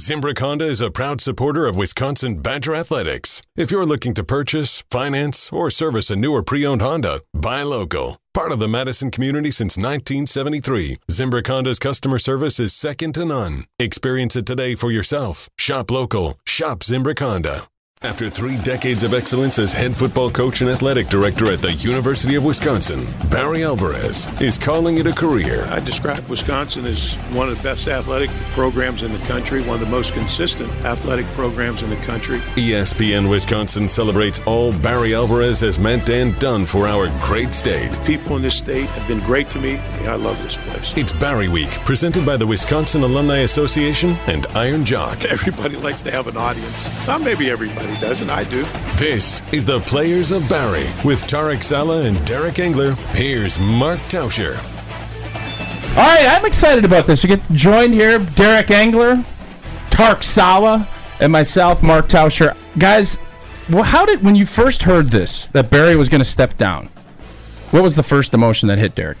Zimbrick Honda is a proud supporter of Wisconsin Badger Athletics. If you're looking to purchase, finance, or service a new or pre owned Honda, buy local. Part of the Madison community since 1973, Zimbrick Honda's customer service is second to none. Experience it today for yourself. Shop local. Shop Zimbrick Honda. After three decades of excellence as head football coach and athletic director at the University of Wisconsin, Barry Alvarez is calling it a career. I describe Wisconsin as one of the best athletic programs in the country, one of the most consistent athletic programs in the country. ESPN Wisconsin celebrates all Barry Alvarez has meant and done for our great state. People in this state have been great to me. I love this place. It's Barry Week, presented by the Wisconsin Alumni Association and Iron Jock. Everybody likes to have an audience. Not maybe everybody doesn't. I do. This is the Players of Barry with Tarek Saleh and Derek Engler. Here's Mark Tauscher. All right, I'm excited about this. We get joined here, Derek Engler, Tarek Saleh, and myself, Mark Tauscher. Guys, well, how did when you first heard this that Barry was going to step down? What was the first emotion that hit Derek?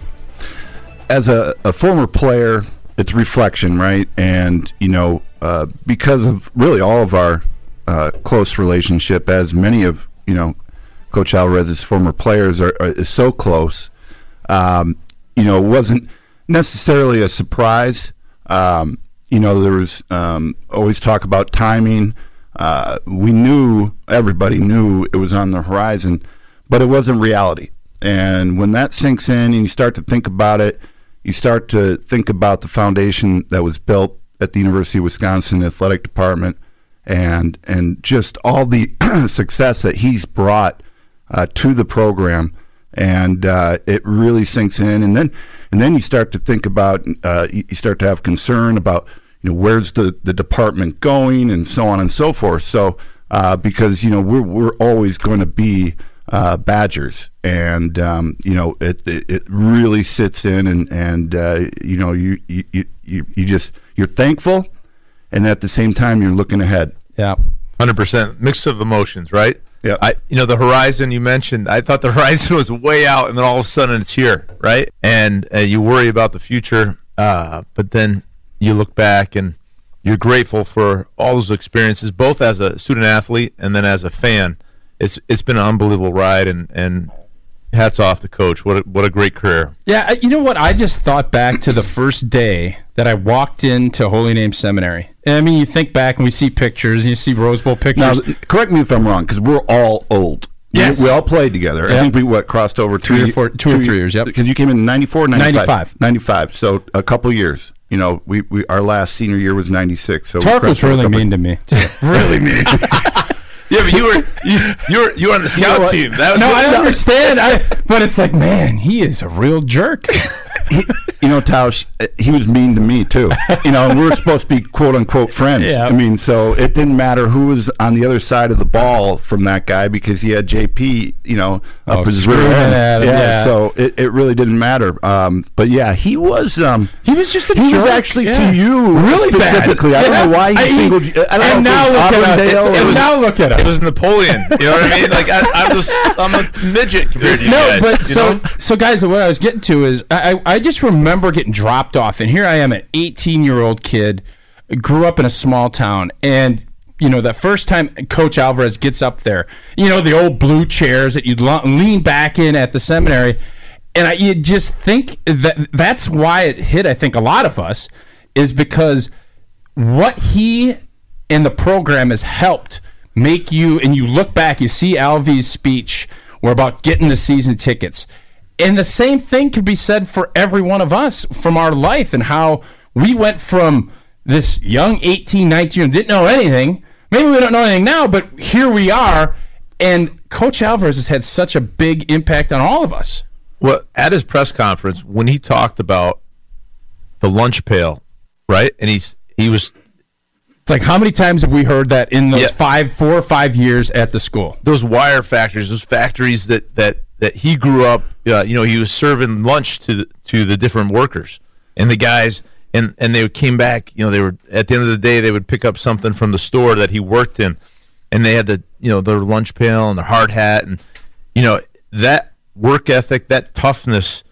As a, a former player, it's reflection, right? And you know, uh, because of really all of our uh, close relationship, as many of you know, Coach Alvarez's former players are, are is so close. Um, you know, it wasn't necessarily a surprise. Um, you know, there was um, always talk about timing. Uh, we knew everybody knew it was on the horizon, but it wasn't reality. And when that sinks in, and you start to think about it, you start to think about the foundation that was built at the University of Wisconsin Athletic Department and and just all the success that he's brought uh, to the program, and uh, it really sinks in. And then and then you start to think about uh, you start to have concern about you know where's the the department going and so on and so forth. So uh, because you know we're we're always going to be uh, Badgers, and um, you know it, it, it really sits in, and and uh, you know you, you you you just you're thankful and at the same time you're looking ahead. Yeah, hundred percent mix of emotions, right? Yeah, I you know the horizon you mentioned. I thought the horizon was way out, and then all of a sudden it's here, right? And uh, you worry about the future, uh, but then you look back and you're grateful for all those experiences, both as a student athlete and then as a fan. It's it's been an unbelievable ride, and and hats off to coach. What a, what a great career. Yeah, you know what? I just thought back to the first day that I walked into Holy Name Seminary. And I mean, you think back and we see pictures, and you see Rose Bowl pictures. Now, correct me if I'm wrong, because we're all old. Yes. We, we all played together. Yep. I think we what crossed over two, Three or four- two or three years, yep. Because you came in 94, 95? 95. 95. So a couple years. You know, we, we our last senior year was 96. So we Tark was crossed really couple- mean to me. really mean. Yeah, but you were you, you were you were on the scout what? team. That was no, I understand. I, but it's like, man, he is a real jerk. he, you know, Tausch, uh, he was mean to me too. You know, and we were supposed to be quote unquote friends. Yeah. I mean, so it didn't matter who was on the other side of the ball from that guy because he had JP, you know, Oh, up his rear end. at him, yeah. So it, it really didn't matter. Um, but yeah, he was. Um, He was just a he jerk. was actually Yeah. to you Really bad. specifically. I don't Yeah. know why he I- singled. you- I don't and know now if look it at us. Auburndale And or- now look at us. It was Napoleon. You know what I mean? Like I, I'm just I'm a midget compared to you no, guys. but you so know? so guys, what I was getting to is I I I just remember getting dropped off, and here I am, an 18 year old kid, grew up in a small town, and you know that first time Coach Alvarez gets up there, you know the old blue chairs that you'd lean back in at the seminary, and I you just think that that's why it hit. I think a lot of us is because what he and the program has helped make you and you look back you see alvy's speech were about getting the season tickets and the same thing could be said for every one of us from our life and how we went from this young 18 19 didn't know anything maybe we don't know anything now but here we are and coach alvarez has had such a big impact on all of us Well, at his press conference when he talked about the lunch pail, right? And he's he was it's like how many times have we heard that in those Yeah. five four or five years at the school those wire factories, those factories that that that he grew up. Uh, you know, he was serving lunch to the, to the different workers and the guys, and and they came back. You know, they were at the end of the day they would pick up something from the store that he worked in, and they had the you know their lunch pail and their hard hat, and you know that work ethic, that toughness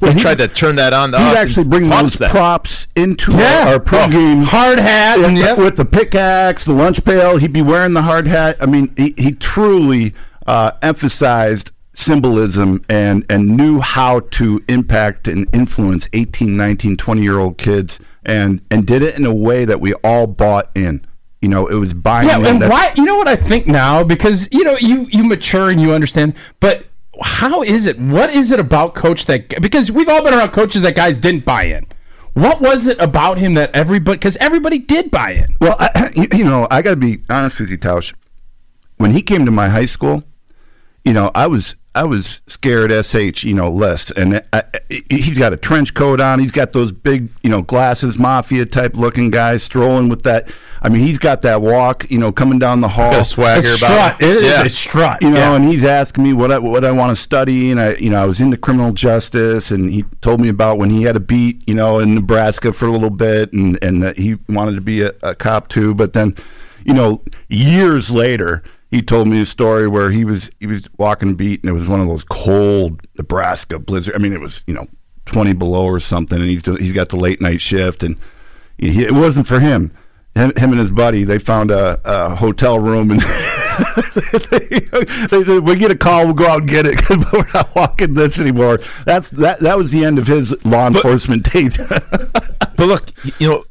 he tried to turn that on. to He'd actually bring those that. props into Yeah. our, our pregame. hard hat and with, yep. the, with the pickaxe, the lunch pail. He'd be wearing the hard hat. I mean, he, he truly uh, emphasized symbolism and, and knew how to impact and influence 18, 19, 20 year old kids and, and did it in a way that we all bought in. You know, it was buying Yeah, in. and why? You know what I think now because you know you you mature and you understand, but how is it? What is it about coach that? Because we've all been around coaches that guys didn't buy in. What was it about him that everybody? Because everybody did buy in. Well, I, you- you know, I got to be honest with you, Tausch. When he came to my high school, you know, I was I was scared sh, you know, less. And I, I, he's got a trench coat on. He's got those big, you know, glasses, mafia type looking guys strolling with that. I mean, he's got that walk, you know, coming down the hall. A swagger A about strut. It is Yeah. a strut. You know, yeah. and he's asking me what I what I want to study, and I, you know, I was into criminal justice, and he told me about when he had a beat, you know, in Nebraska for a little bit, and and that he wanted to be a, a cop too. But then, you know, years later, he told me a story where he was he was walking beat, and it was one of those cold Nebraska blizzard. I mean, it was you know twenty below or something, and he's he's got the late night shift, and he, it wasn't for him. Him, him and his buddy, they found a, a hotel room and they, they we get a call, we'll go out and get it because we're not walking this anymore. That's that. That was the end of his law enforcement days. But look, you know,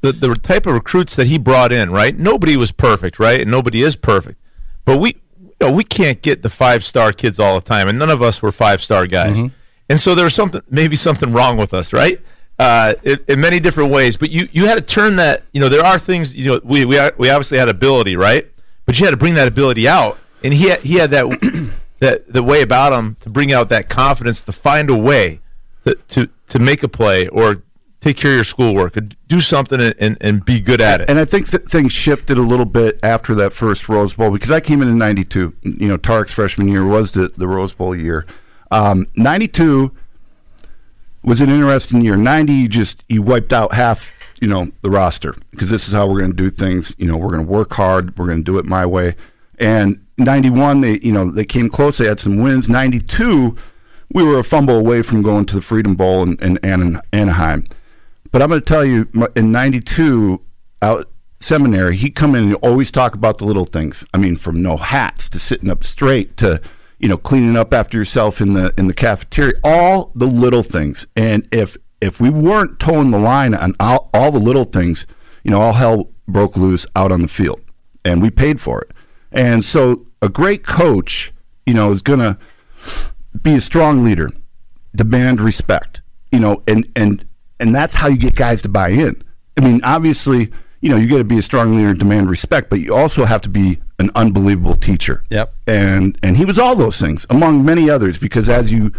the the type of recruits that he brought in, right? Nobody was perfect, right? And nobody is perfect. But we you know, we can't get the five star kids all the time, and none of us were five star guys. And so there was something, maybe something wrong with us, right? Uh, in, in many different ways. But you you had to turn that. You know, there are things. You know, we we we obviously had ability, right? But you had to bring that ability out, and he had, he had that that the way about him to bring out that confidence to find a way to to, to make a play or take care of your schoolwork or do something and, and, and be good at it. and I think that things shifted a little bit after that first Rose Bowl because I came in in '92. You know, Tarek's freshman year was the the Rose Bowl year. Um, '92 was an interesting year. '90 you just he wiped out half. You know the roster because this is how we're going to do things. You know we're going to work hard. We're going to do it my way. And '91 they you know they came close. They had some wins. '92 we were a fumble away from going to the Freedom Bowl in, in, Anaheim. But I'm going to tell you, in '92, out seminary, he'd come in and always talk about the little things. I mean, from no hats to sitting up straight to you know cleaning up after yourself in the in the cafeteria. All the little things. And if if we weren't towing the line on all, all the little things, you know, all hell broke loose out on the field, and we paid for it. And so, a great coach, you know, is going to be a strong leader, demand respect, you know, and and and that's how you get guys to buy in. I mean, obviously, you know, you got to be a strong leader, and demand respect, but you also have to be an unbelievable teacher. Yep. And and he was all those things among many others because as you,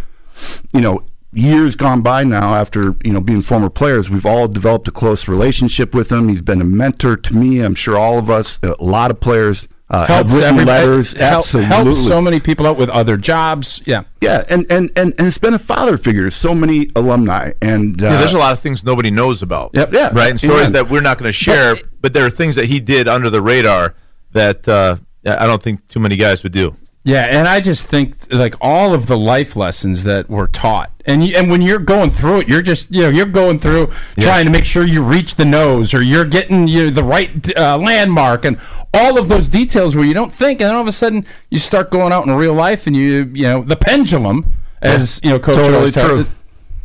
you know, years gone by now after you know being former players, we've all developed a close relationship with him. He's been a mentor to me. I'm sure all of us, a lot of players. Uh, have helps written letters. help- absolutely, helps so many people out with other jobs. Yeah. yeah, and, and, and, and it's been a father figure to so many alumni. And uh, yeah, there's a lot of things nobody knows about. Yep. Yeah. Right? And stories Amen. that we're not going to share, but, there are things that he did under the radar that uh, I don't think too many guys would do. Yeah, and I just think like all of the life lessons that were taught, and you, and when you're going through it, you're just you know you're going through trying to make sure you reach the nose or you're getting you know, the right uh, landmark and all of those details where you don't think, and then all of a sudden you start going out in real life and you you know the pendulum as you know coach Totally always talked- true.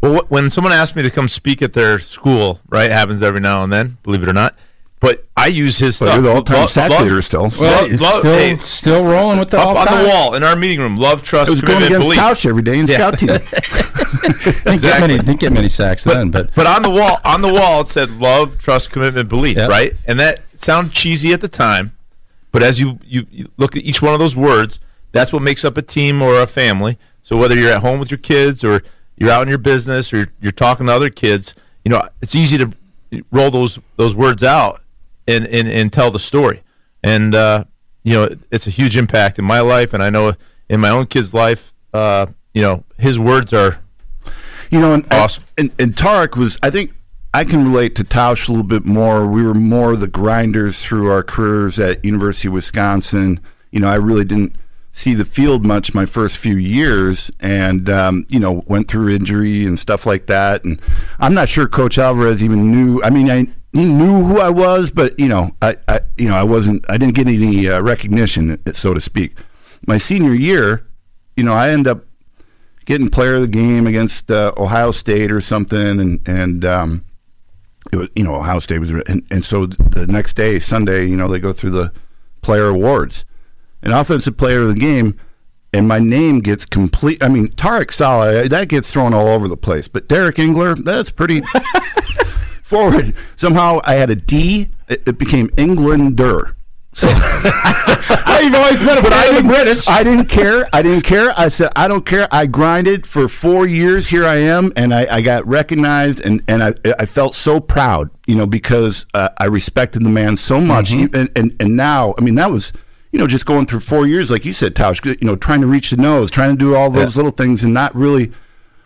Well, when someone asks me to come speak at their school, right, it happens every now and then, believe it or not. But I use his Well, stuff. you're the all-time Love- stat love- leader still. Well, Love- love- still hey, still rolling with the up all on the wall in our meeting room. Love, trust, it was going commitment, against belief. Couch every day in scout team. Didn't get many didn't get many sacks then, but But on the wall, on the wall, it said love, trust, commitment, belief, Yep. right? And that sounded cheesy at the time, but as you, you you look at each one of those words, that's what makes up a team or a family. So whether you're at home with your kids or you're out in your business or you're, you're talking to other kids, you know, it's easy to roll those those words out and and, and tell the story. And uh, you know, it's a huge impact in my life, and I know in my own kid's life. Uh, you know, his words are You know, and, Awesome. and and Tarek was. I think I can relate to Tausch a little bit more. We were more the grinders through our careers at University of Wisconsin. You know, I really didn't see the field much my first few years, and um, you know went through injury and stuff like that. And I'm not sure Coach Alvarez even knew. I mean, I he knew who I was, but you know, I, I you know I wasn't. I didn't get any uh, recognition, so to speak. My senior year, you know, I end up getting player of the game against uh, Ohio State or something, and and um, it was you know Ohio State was, and, and so the next day Sunday, you know, they go through the player awards, and offensive player of the game, and my name gets complete. I mean, Tarek Saleh that gets thrown all over the place, but Derek Engler, that's pretty. Forward. Somehow I had a D. It, it became Englander. So I've always been a but I British. I didn't care. I didn't care. I said, I don't care. I grinded for four years. Here I am, and I, I got recognized, and, and I, I felt so proud, you know, because uh, I respected the man so much. And, and and now, I mean, that was, you know, just going through four years, like you said, Tausch, you know, trying to reach the nose, trying to do all those little things, and not really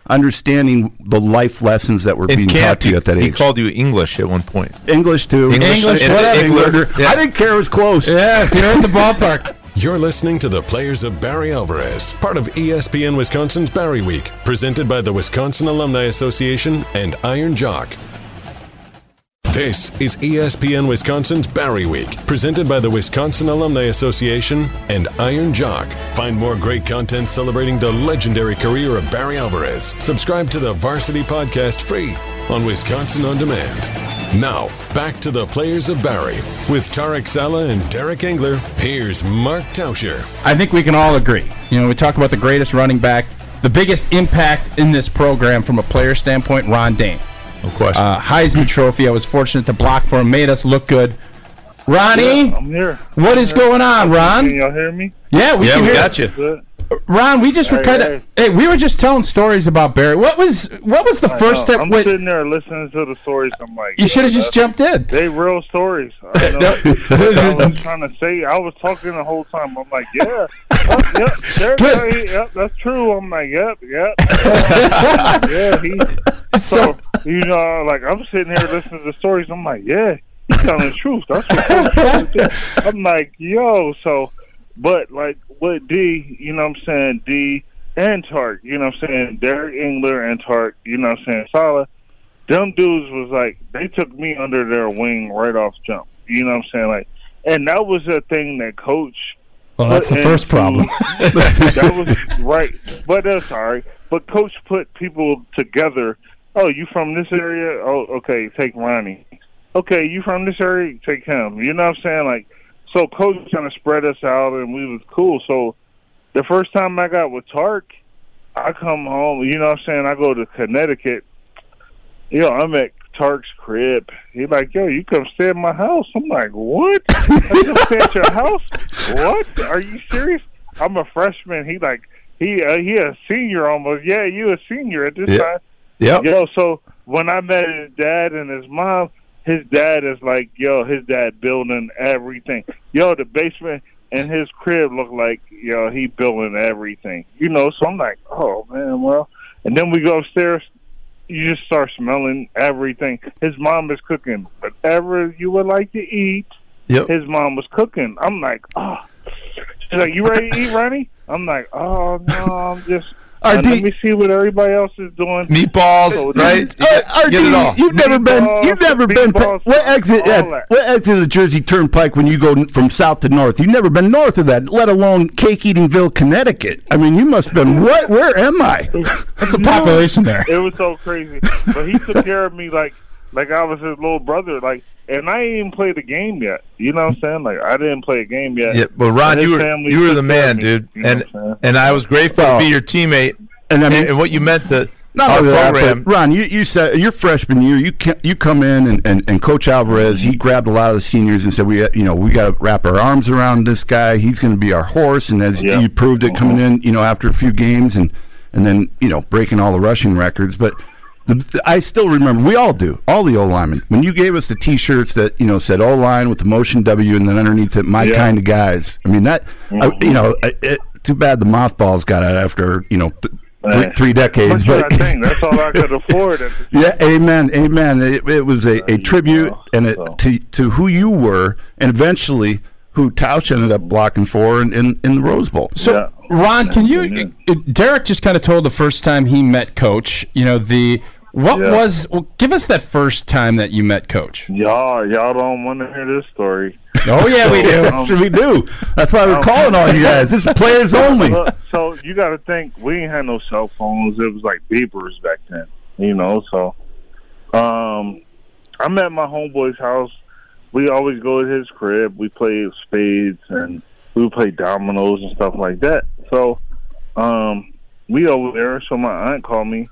understanding the life lessons that were being In taught to you at that age. he called you English at one point. English too. English English, uh, whatever. Engler, yeah. I didn't care. It was close. yeah, you're in the ballpark. You're listening to the Players of Barry Alvarez, part of ESPN Wisconsin's Barry Week, presented by the Wisconsin Alumni Association and Iron Jock. This is ESPN Wisconsin's Barry Week, presented by the Wisconsin Alumni Association and Iron Jock. Find more great content celebrating the legendary career of Barry Alvarez. Subscribe to the Varsity Podcast free on Wisconsin On Demand. Now, back to the Players of Barry with Tarek Saleh and Derek Engler. Here's Mark Tauscher. I think we can all agree. You know, we talk about the greatest running back, the biggest impact in this program from a player standpoint, Ron Dayne. No question. Uh, Heisman Trophy. I was fortunate to block for him, made us look good. Ronnie, I'm here. what is going on, Ron? Can y'all hear me? Yeah, we yeah, can we hear got you. Good. Ron, we just were kind of hey, we were just telling stories about Barry. What was what was the I first know. step? I'm sitting there listening to the stories. I'm like, you should have just jumped in. They real stories. I, know. I was trying to say. I was talking the whole time. I'm like, yeah, oh, yep, Derek, Good. Carey, yep, that's true. I'm like, yep, yep. yeah, he. So you know, like I'm sitting here listening to the stories. I'm like, yeah, he's telling the truth. That's what. I'm like, yo, so, but like with D, you know, what I'm saying D and Tark, you know, what I'm saying Derek Engler and Tark, you know, what I'm saying Saleh. Them dudes was like they took me under their wing right off jump. You know what I'm saying? Like, and that was a thing that Coach Well, that's the first problem. that was right, but that's all right. But coach put people together. Oh, you from this area? Oh, okay, take Ronnie. Okay, you from this area? Take him. You know what I'm saying? Like, so coach kind of spread us out, and we was cool. So the first time I got with Tark, I come home. You know what I'm saying? I go to Connecticut. Yo, I'm at Tark's crib. He like, yo, you come stay at my house. I'm like, what? I come stay at your house? What? Are you serious? I'm a freshman. He like, he uh, he a senior almost. Yeah, you a senior at this Yeah. time. Yeah. Yo, so when I met his dad and his mom, his dad is like, yo, his dad building everything. Yo, the basement and his crib look like, yo, he building everything. You know, so I'm like, oh man, well. And then we go upstairs. You just start smelling everything. His mom is cooking whatever you would like to eat. Yep. His mom was cooking. I'm like, oh. She's like, you ready to eat, Ronnie? I'm like, oh no, I'm just. Are the- let me see what everybody else is doing. Meatballs, Oh, right? dude. You get- RD, get it all. You've never been. You've never been. meatballs, What exit? all At, that. what exit of the Jersey Turnpike when you go from south to north? You've never been north of that, let alone Cake Eatingville, Connecticut. I mean, you must have been. What? Where am I? What's the population there? It was so crazy, but he took care of me like like I was his little brother. Like, and I ain't even played a game yet. You know what I'm saying? Like, I didn't play a game yet. Yeah, but Ron, you were you were the man, me, dude, you know and I'm and I was grateful Well, to be oh. your teammate And I mean, and what you meant to Not our only that, program. Ron, you, you said your freshman year, you ca- you come in and, and, and Coach Alvarez, he grabbed a lot of the seniors and said, we you know we got to wrap our arms around this guy. He's going to be our horse, and as Yeah. you proved it coming in, you know after a few games and and then you know breaking all the rushing records, but. The, I still remember. We all do. All the O linemen. When you gave us the T-shirts that you know said O line with the motion W and then underneath it, my Yeah. kind of guys. I mean that. I, you know, I- it, too bad the mothballs got out after you know th- three, three decades. But should I? That's all I could afford. Yeah, amen, amen. It, it was a, a you tribute go. and it, So. to to who you were, and eventually who Tausch ended up blocking for in, in, in the Rose Bowl. So, Yeah. Ron, can you? Uh, Derek just kind of told the first time he met Coach. You know the what Yeah. was? Well, give us that first time that you met Coach. Y'all, y'all don't want to hear this story. Oh yeah, we do. Um, we do? That's why we're um, calling on you guys. This is players only. So you got to think we ain't had no cell phones. It was like beepers back then, you know. So, um, I'm at my homeboy's house. We always go to his crib. We play spades and we play dominoes and stuff like that. So, um, we over there. So my aunt called me.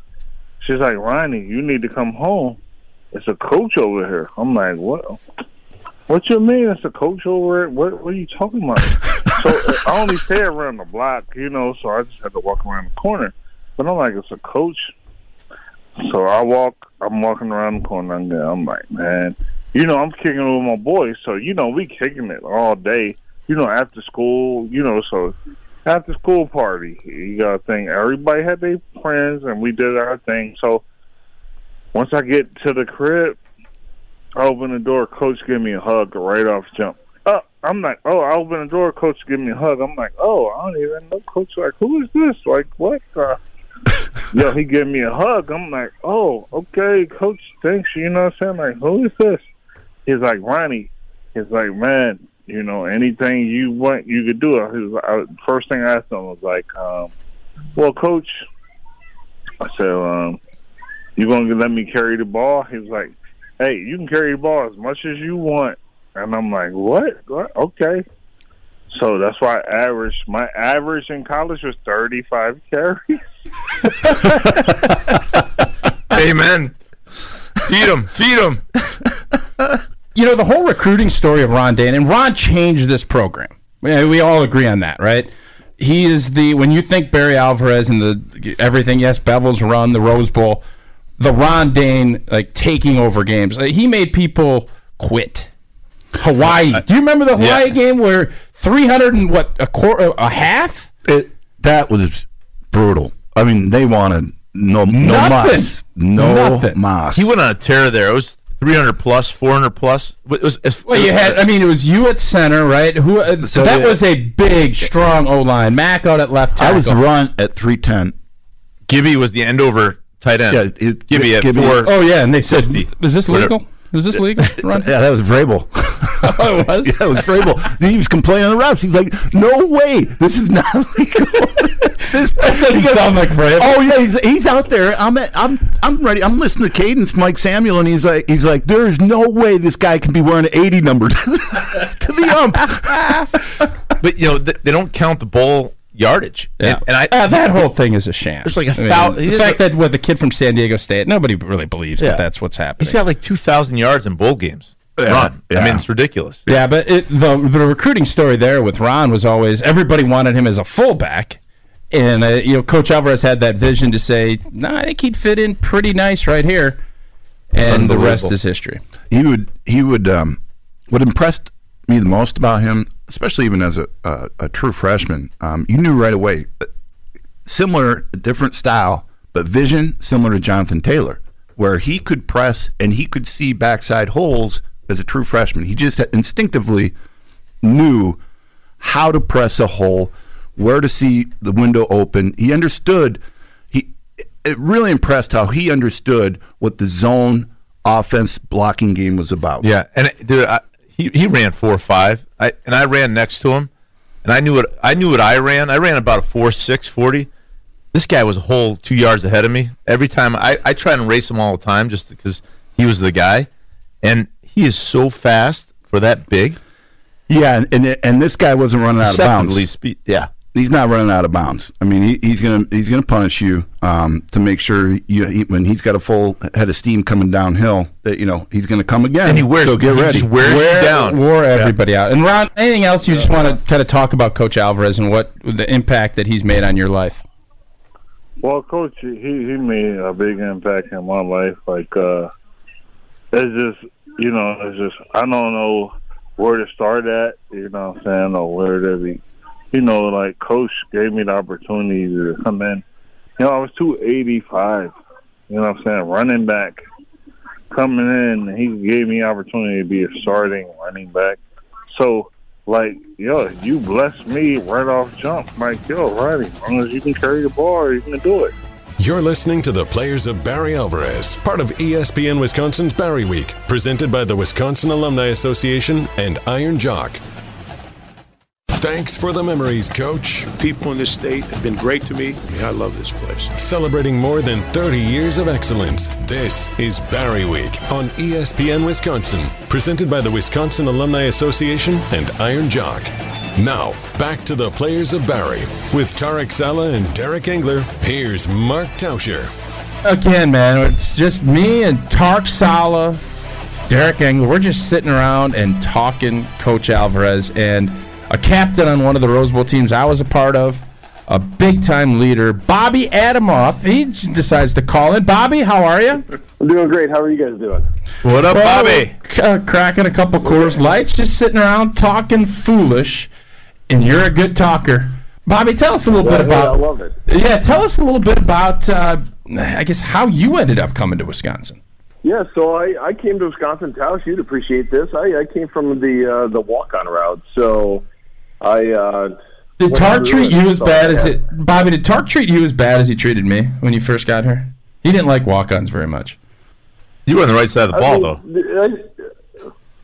She's like, Ronnie, you need to come home. It's a coach over here. I'm like, what? What you mean? It's a coach over here? What? What are you talking about? so uh, I only stay around the block, you know. So I just had to walk around the corner. But I'm like, it's a coach. So I walk. I'm walking around the corner. And I'm like, man, you know, I'm kicking it with my boys. So you know, we kicking it all day. You know, after school. You know, so after school party, you got to think everybody had their friends, and we did our thing. So once I get to the crib, I open the door. Coach give me a hug right off jump. Uh, I'm like, oh, I open the door. Coach give me a hug. I'm like, oh, I don't even know. Coach like, who is this? Like, what? Uh, yo, he gave me a hug. I'm like, oh, okay, Coach, thanks. You know what I'm saying? Like, who is this? He's like, Ronnie. He's like, man, you know, anything you want, you could do. His I, first thing I asked him was like, um, well, Coach, I said, um, you gonna let me carry the ball? He was like, hey, you can carry the ball as much as you want. And I'm like, what? what? Okay. So that's why I average my average in college was 35 carries. Amen. Feed them. Feed them. You know the whole recruiting story of Ron Dayne, and Ron changed this program. We, we all agree on that, right? He is the when you think Barry Alvarez and the everything. Yes, Bevell's run the Rose Bowl. The Ron Dayne like taking over games. Like, he made people quit. Hawaii. Uh, Do you remember the Hawaii Yeah. game where three hundred and what a quarter a half? It that was brutal. I mean, they wanted no no Nothing. mas, no Nothing. mas. He went on a tear there. It was 300 plus, 400 plus. It was, it was, Well, you had. I mean, it was you at center, right? Who? Uh, So, that yeah. was a big, strong O line. Mac out at left tackle. I was run at three ten. Gibby was the end over tight end. Yeah, it- Gibby at Gibby- four. Oh yeah, and they said, 50. "Is this Whatever. Legal? Is this legal?" Ron? Yeah, that was Vrabel. Oh, it was. yeah, it was Vrabel. he was complaining to the refs. He's like, "No way, this is not legal." this, Doesn't sound like Vrabel. Oh yeah, he's, he's out there. I'm at, I'm I'm ready. I'm listening to Cadence, Mike Samuel, and he's like he's like, there is no way this guy can be wearing an 80 number to the, ump. But, you know, they don't count the bowl yardage. Yeah. And, and I, Uh, that whole thing is a sham. There's like a I mean, thou- The fact like- that with the kid from San Diego State, nobody really believes Yeah. that that's what's happening. he's got like 2,000 yards in bowl games. Run. I yeah. mean, it's ridiculous. yeah, but it, the the recruiting story there with Ron was always everybody wanted him as a fullback, and uh, you know Coach Alvarez had that vision to say, "Nah, I think he'd fit in pretty nice right here," and the rest is history. he would he would um, what impressed me the most about him, especially even as a a, a true freshman, um, you knew right away. uh, Similar, different style, but vision similar to Jonathan Taylor, where he could press and he could see backside holes as a true freshman. He just instinctively knew how to press a hole, where to see the window open. He understood. He it really impressed how he understood what the zone offense blocking game was about. Yeah, and dude, I, he he ran four or five, I and I ran next to him, and I knew what I knew what I ran. I ran about a four six forty. This guy was a whole two yards ahead of me every time. I I try and race him all the time just because he was the guy, and he is so fast for that big. yeah, and and, this guy wasn't running out of bounds. Least speed. Yeah, He's not running out of bounds. I mean, he, he's gonna he's gonna punish you um, to make sure you he, when he's got a full head of steam coming downhill that you know he's gonna come again. and he wears so get he ready. just wears you down. Wore everybody out. And Ron, anything else you just want to kind of talk about Coach Alvarez and what the impact that he's made on your life? Well, coach, he he made a big impact in my life. Like, uh, it's just you know, it's just I don't know where to start at. You know what I'm saying, or where to be. You know, like coach gave me the opportunity to come in. You know, I was 285. You know what I'm saying, running back. Coming in, he gave me opportunity to be a starting running back. So like, yo, you bless me right off jump. Like, yo, right, as long as you can carry the ball, you can do it. You're listening to the Players of Barry Alvarez, part of ESPN Wisconsin's Barry Week, presented by the Wisconsin Alumni Association and Iron Jock. Thanks for the memories, Coach. People in this state have been great to me. I love this place. Celebrating more than 30 years of excellence. This is Barry Week on ESPN Wisconsin, presented by the Wisconsin Alumni Association and Iron Jock. Now, back to the players of Barry. With Tarek Saleh and Derek Engler, here's Mark Tauscher. Again, man, it's just me and Tark Saleh, Derek Engler. We're just sitting around and talking Coach Alvarez and a captain on one of the Rose Bowl teams I was a part of, a big time leader, Bobby Adamov. He decides to call in. Bobby, how are you? I'm doing great. How are you guys doing? What up, Bobby? C- uh, cracking a couple Coors Lights, just sitting around talking foolish, and you're a good talker. Bobby, tell us a little bit Hey, about. I love it. Yeah, tell us a little bit about, uh, I guess, how you ended up coming to Wisconsin. Yeah, so I, I came to Wisconsin. Tausch, you'd appreciate this. I, I came from the uh, the walk on route, so I uh, Did went Tark treat you as bad as it? Bobby, did Tark treat you as bad as he treated me when you first got here? He didn't like walk-ons very much. You were on the right side of the I ball, mean, though. I-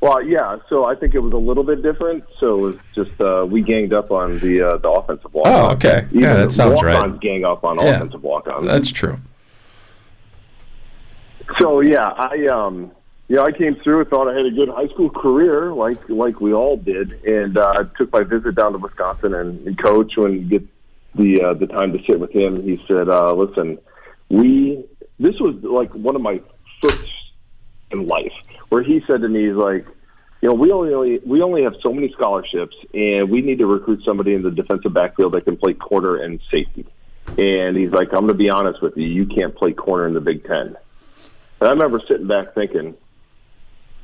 well, yeah. So I think it was a little bit different. So it was just uh, we ganged up on the uh, the offensive walk. Oh, okay. Yeah, that sounds right. walk-ons gang up on Yeah. offensive walk-ons. That's true. So yeah, I um yeah, I came through and thought I had a good high school career, like like we all did, and uh, took my visit down to Wisconsin. And, and coach, when you get the uh, the time to sit with him, he said, uh, "Listen, we this was like one of my first in life where he said to me, he's like." You know, we only we only have so many scholarships, and we need to recruit somebody in the defensive backfield that can play corner and safety. And he's like, "I'm going to be honest with you, you can't play corner in the Big Ten. And I remember sitting back thinking,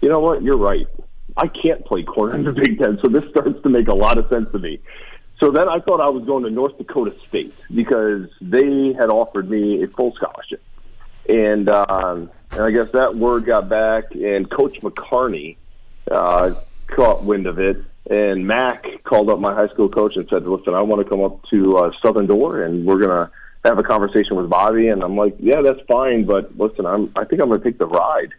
you know what, you're right. I can't play corner in the Big Ten, so this starts to make a lot of sense to me. So then I thought I was going to North Dakota State because they had offered me a full scholarship. And, um, and I guess that word got back, and Coach McCarney uh, caught wind of it. And Mac called up my high school coach and said, listen, I want to come up to uh, Southern Door, and we're going to have a conversation with Bobby. And I'm like, yeah, that's fine, but listen, I'm, I think I'm going to take the ride.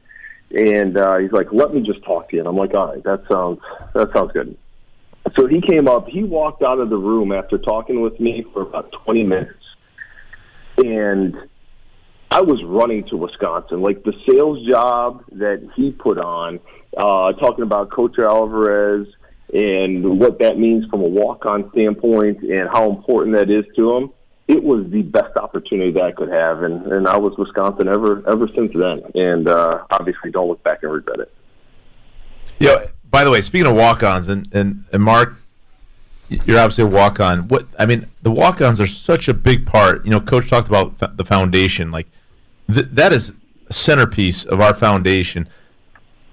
And uh, he's like, let me just talk to you. And I'm like, all right, that sounds that sounds good. So he came up. He walked out of the room after talking with me for about 20 minutes, and I was running to Wisconsin. Like the sales job that he put on, uh, talking about Coach Alvarez and what that means from a walk-on standpoint and how important that is to him. It was the best opportunity that I could have, and, and I was Wisconsin ever ever since then. And uh, obviously, don't look back and regret it. Yeah. By the way, speaking of walk-ons, and and, and Mark, you're obviously a walk-on. What I mean, the walk-ons are such a big part. You know, Coach talked about the foundation. Like th- that is a centerpiece of our foundation.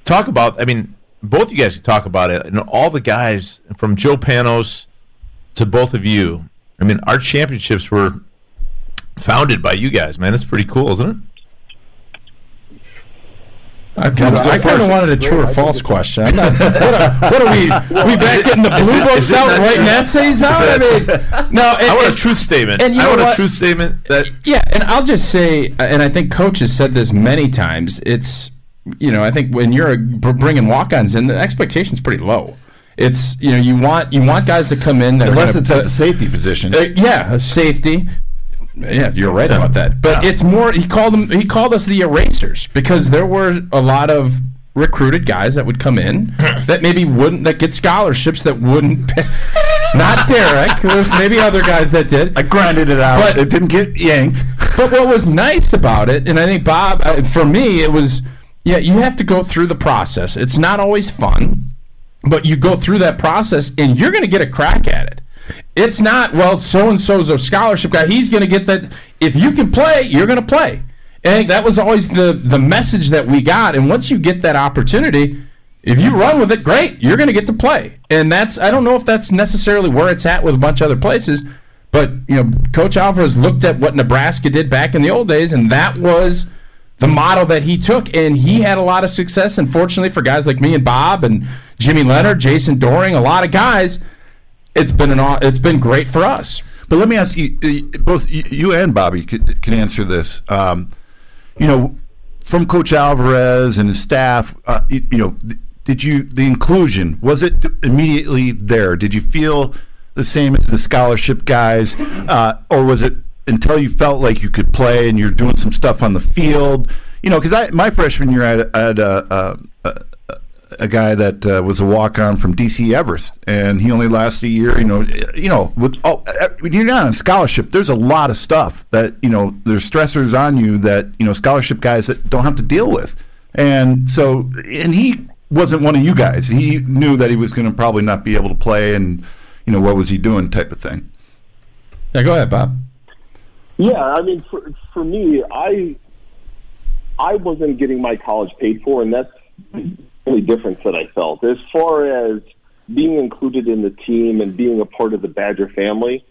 Talk about. I mean, both you guys talk about it. And all the guys from Joe Panos to both of you. I mean, our championships were founded by you guys, man. It's pretty cool, isn't it? I kind of, I kind of wanted a true or false question. I'm not, what, are, what are we? we back getting the blue it- books is it out, not writing true? essays out? I mean, no. And, I want a truth statement. and you I want what? a truth statement that Yeah, and I'll just say, and I think coach has said this many times. It's you know, I think when you're bringing walk-ons in, the expectation's pretty low. It's you know, you want you want guys to come in that Unless it's at the safety position. Uh, yeah, safety. Yeah, you're right about that. But Yeah. it's more. He called them. He called us the erasers because there were a lot of recruited guys that would come in that maybe wouldn't that get scholarships that wouldn't. pay- Not Derek. There's maybe other guys that did. I grinded it out. But- it didn't get yanked. But what was nice about it, and I think Bob, uh, for me, it was, yeah, you have to go through the process. It's not always fun, but you go through that process, and you're going to get a crack at it. It's not well, so and so's a scholarship guy. He's going to get that. If you can play, you're going to play. And that was always the the message that we got. And once you get that opportunity, if you run with it, great. You're going to get to play. And that's I don't know if that's necessarily where it's at with a bunch of other places, but you know, Coach Alvarez looked at what Nebraska did back in the old days, and that was the model that he took, and he had a lot of success. And fortunately for guys like me and Bob and Jimmy Leonhard, Jason Doering, a lot of guys, it's been an it's been great for us. But let me ask you, both you- and Bobby can answer this. Um, you know, from Coach Alvarez and his staff, uh, you, you know, did you the inclusion was it immediately there? Did you feel the same as the scholarship guys, uh, or was it until you felt like you could play and you're doing some stuff on the field? You know, because I my freshman year I had, I had a, a, a guy that uh, was a walk on from DC Everest, and he only lasted a year. You know, you know, with oh, when you're not on scholarship, there's a lot of stuff that you know there's stressors on you that you know scholarship guys that don't have to deal with, and so and he wasn't one of you guys. He knew that he was going to probably not be able to play, and you know what was he doing, type of thing. Yeah, go ahead, Bob. Yeah, I mean, for for me, I I wasn't getting my college paid for, and that's the only difference that I felt. As far as being included in the team and being a part of the Badger family,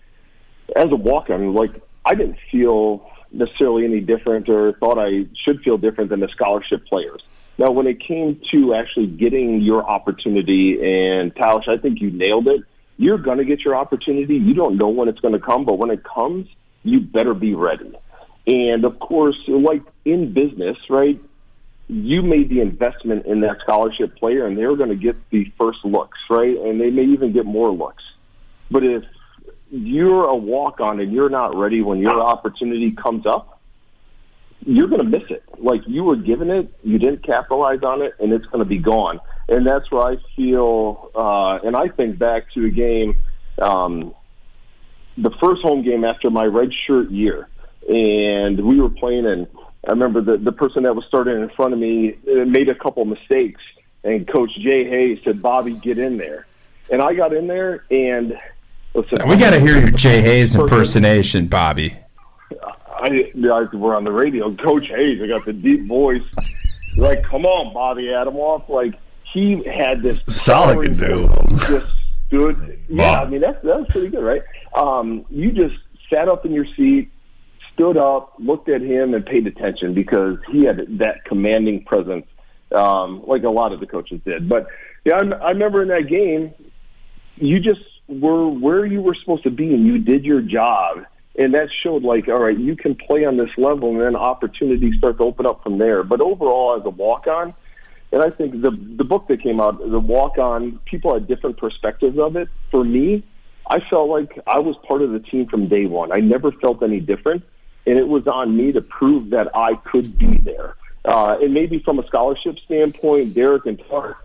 as a walk-on, like I didn't feel necessarily any different or thought I should feel different than the scholarship players. Now, when it came to actually getting your opportunity, and Talish, I think you nailed it. You're going to get your opportunity. You don't know when it's going to come, but when it comes, you better be ready. And of course, like in business, right? You made the investment in that scholarship player, and they're going to get the first looks, right? And they may even get more looks. But if you're a walk on and you're not ready when your opportunity comes up, you're going to miss it. Like you were given it, you didn't capitalize on it, and it's going to be gone. And that's where I feel, uh, and I think back to a game, um, the first home game after my red shirt year, and we were playing, and I remember the the person that was starting in front of me uh, made a couple mistakes, and Coach Jay Hayes said, "Bobby, get in there," and I got in there, and listen, We got to hear your Jay Hayes impersonation, Bobby. I, I we're on the radio. Coach Hayes, I got the deep voice. Like, come on, Bobby Adamov. Like he had this Solid can do. Just stood. Yeah, I mean that's that was pretty good, right? Um, you just sat up in your seat, stood up, looked at him, and paid attention because he had that commanding presence, um, like a lot of the coaches did. But yeah, I, I remember in that game, you just were where you were supposed to be, and you did your job. And that showed like all right you can play on this level and then opportunities start to open up from there. But overall as a walk on and i think the the book that came out the walk on people had different perspectives of it. For me i felt like i was part of the team from day one i never felt any different and it was on me to prove that i could be there uh, and maybe from a scholarship standpoint derek and tart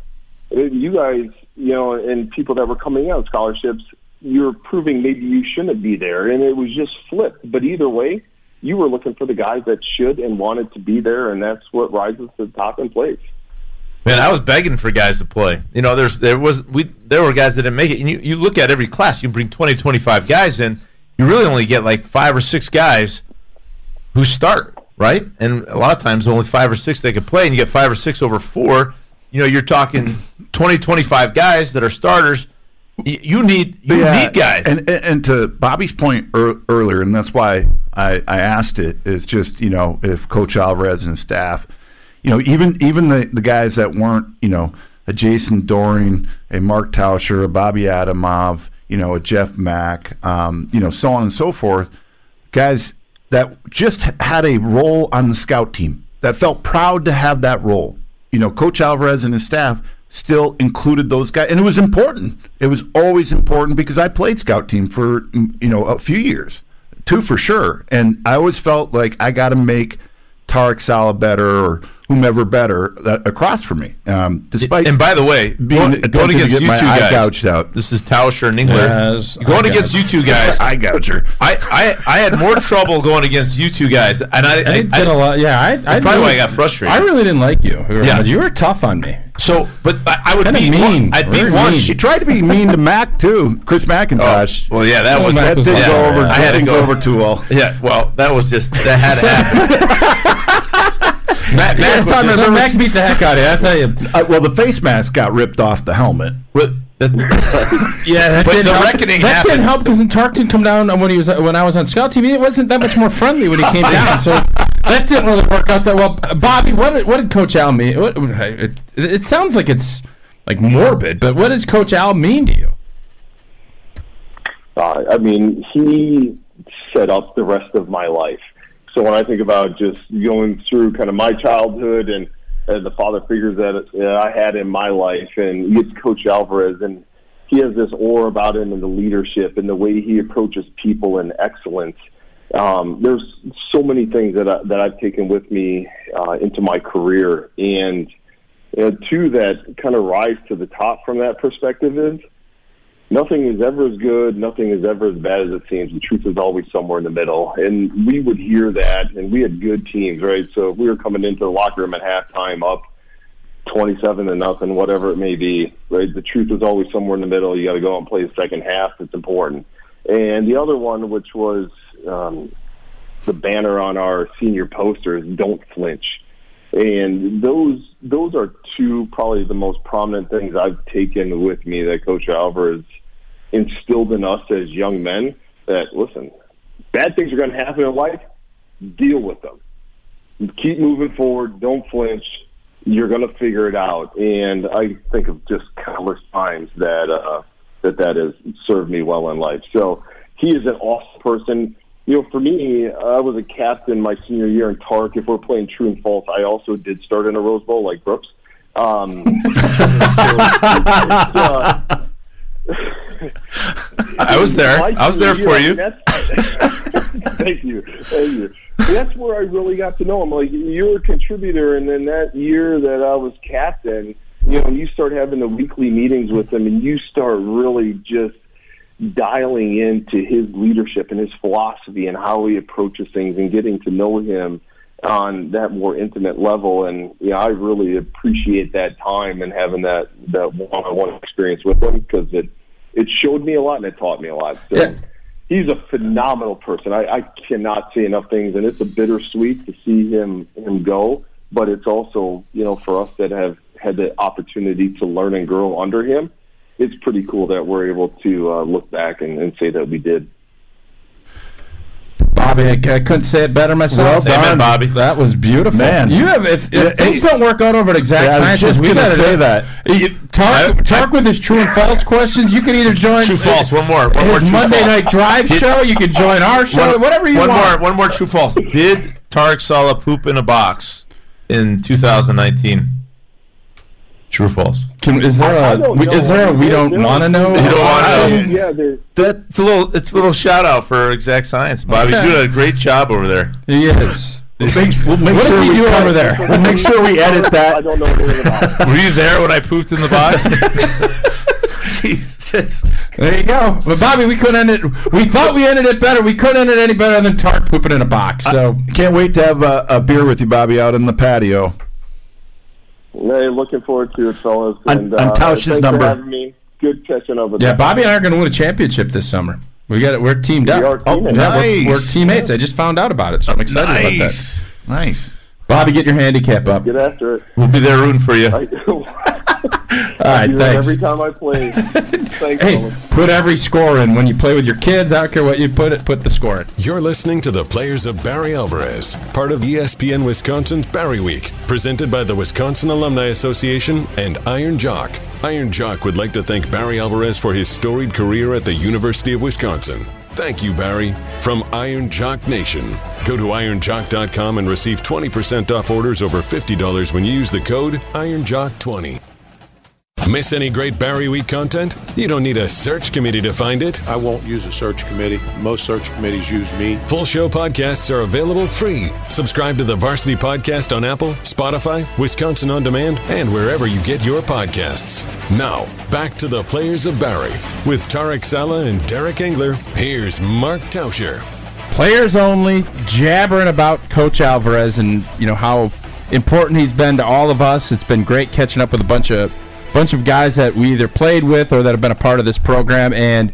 you guys you know and people that were coming out scholarships you're proving maybe you shouldn't be there. And it was just flipped. But either way, you were looking for the guys that should and wanted to be there, and that's what rises to the top and plays. Man, I was begging for guys to play. You know, there's there was we there were guys that didn't make it. And you, you look at every class, you bring 20, 25 guys in, you really only get like five or six guys who start, right? And a lot of times only five or six they could play, and you get five or six over four. You know, you're talking 20, 25 guys that are starters Y- You need you Yeah, need guys. And, and and to Bobby's point ear earlier, and that's why I, I asked it. Is just you know if Coach Alvarez and staff, you know even even the, the guys that weren't you know a Jason Doering, a Mark Tauscher, a Bobby Adamov, you know a Jeff Mack, um, you know so on and so forth, guys that just had a role on the scout team that felt proud to have that role. You know, Coach Alvarez and his staff still included those guys, and it was important. It was always important because I played scout team for you know a few years, two for sure, and I always felt like I got to make Tarek Saleh better or whomever better uh, across from me. Um, despite and by the way, being going, going attempting to against get you my two eye guys, gouged out. this is Tauscher and Engler. Yes, going eye against you two guys, eye gouger. I, I I had more trouble going against you two guys, and I, I, I did a lot. Yeah, I, I probably really- why I got frustrated. I really didn't like you. Yeah. you were tough on me. so, but I, I would Kinda mean, one. I'd beat very one. mean. She tried to be mean to Mac too, Chris McIntosh. Well, yeah, that Oh, was Mac that was didn't go over. I had to go go over too well. Yeah, well, that was just that had to happen. Matt, Matt was Mac, just- Mac beat the heck out of you. I tell you. Uh, well, the face mask got ripped off the helmet. Well, that- Yeah, that But didn't the help. reckoning that happened. didn't help because then Tarkton come down when he was when I was on scout TV. It wasn't that much more friendly when he came down. So that didn't really work out that well. Bobby, what did, what did Coach Al mean? What, it, it sounds like it's like morbid, but what does Coach Al mean to you? Uh, I mean, he set up the rest of my life. So when I think about just going through kind of my childhood and, and the father figures that uh, I had in my life, and get Coach Alvarez, and he has this aura about him and the leadership and the way he approaches people and excellence. Um, there's so many things that I, that I've taken with me uh, into my career, and uh, two that kind of rise to the top from that perspective is nothing is ever as good, nothing is ever as bad as it seems. The truth is always somewhere in the middle. And we would hear that, and we had good teams, right? So if we were coming into the locker room at halftime up 27 to nothing, whatever it may be, right? The truth is always somewhere in the middle. You got to go out and play the second half. It's important. And the other one, which was um, the banner on our senior posters, "Don't flinch." And those those are two probably the most prominent things I've taken with me that Coach Alvarez instilled in us as young men. That listen, bad things are going to happen in life. Deal with them. Keep moving forward. Don't flinch. You're going to figure it out. And I think of just countless times that uh, that that has served me well in life. So he is an awesome person you know, for me, I was a captain my senior year in Tark. If we're playing true and false, I also did start in a Rose Bowl like Brooks. Um, so, uh, I was there. I was there for you. thank you, thank you. That's where I really got to know him. Like you were a contributor, and then that year that I was captain, you know, you start having the weekly meetings with him, and you start really just dialing into his leadership and his philosophy and how he approaches things and getting to know him on that more intimate level. And yeah, I really appreciate that time and having that that one-on-one experience with him because it it showed me a lot and it taught me a lot. So Yeah. he's a phenomenal person. I, I cannot say enough things, and it's a bittersweet to see him him go. But it's also you know for us that have had the opportunity to learn and grow under him it's pretty cool that we're able to uh, look back and, and say that we did. Bobby, I, I couldn't say it better myself. Well. Amen, Bobby. That was beautiful. Man. you have if, if things don't work out over at Exact Yeah, Sciences, we gotta say that. Tark, I- Tark with his true and false questions. You can either join True false. One more. One more his true Monday false. Night Drive show. You can join our show. One- whatever you one want. more. One more true false. Did Tarek Saleh poop in a box in 2019? True or false? Can, is there I a don't we- is there a we don't want to know? You don't wanna know? Um, yeah, there, That It's a little. It's a little shout out for Exact Science, Bobby. Okay. You did a great job over there. He is. makes, we'll make What sure does he we do cut- over there? We'll make sure we edit that. I don't know anything about. it. Were you there when I pooped in the box? Jesus. There you go. But Bobby, we couldn't end it. We thought we ended it better. We couldn't end it any better than Tark pooping in a box. So Can't wait to have a, a beer with you, Bobby, out in the patio. Hey, looking forward to it, fellas. On- And, on uh, Tausch's thanks number. For having me. Good catching up with yeah, you. Bobby and I are going to win a championship this summer. We got it. We're teamed up. We are oh, teammates. yeah, we're, we're Nice. teammates. I just found out about it, so I'm excited about that. Nice. Nice. Bobby, get your handicap up. Get after it. we'll be there rooting for you. I, All right, do that thanks. every time I play. Thanks, Hey, fellas. put every score in when you play with your kids. I don't care what you put it. Put the score in. You're listening to the Players of Barry Alvarez, part of ESPN Wisconsin's Barry Week, presented by the Wisconsin Alumni Association and Iron Jock. Iron Jock would like to thank Barry Alvarez for his storied career at the University of Wisconsin. Thank you, Barry, from Iron Jock Nation. Go to ironjock.com and receive 20% off orders over $50 when you use the code IronJock20. Miss any great Barry Week content? You don't need a search committee to find it. I won't use a search committee. Most search committees use me. Full show podcasts are available free. Subscribe to the Varsity Podcast on Apple, Spotify, Wisconsin On Demand, and wherever you get your podcasts. Now, back to the Players of Barry. With Tarek Saleh and Derek Engeler, here's Mark Tauscher. players only jabbering about coach alvarez and you know how important he's been to all of us it's been great catching up with a bunch of bunch of guys that we either played with or that have been a part of this program and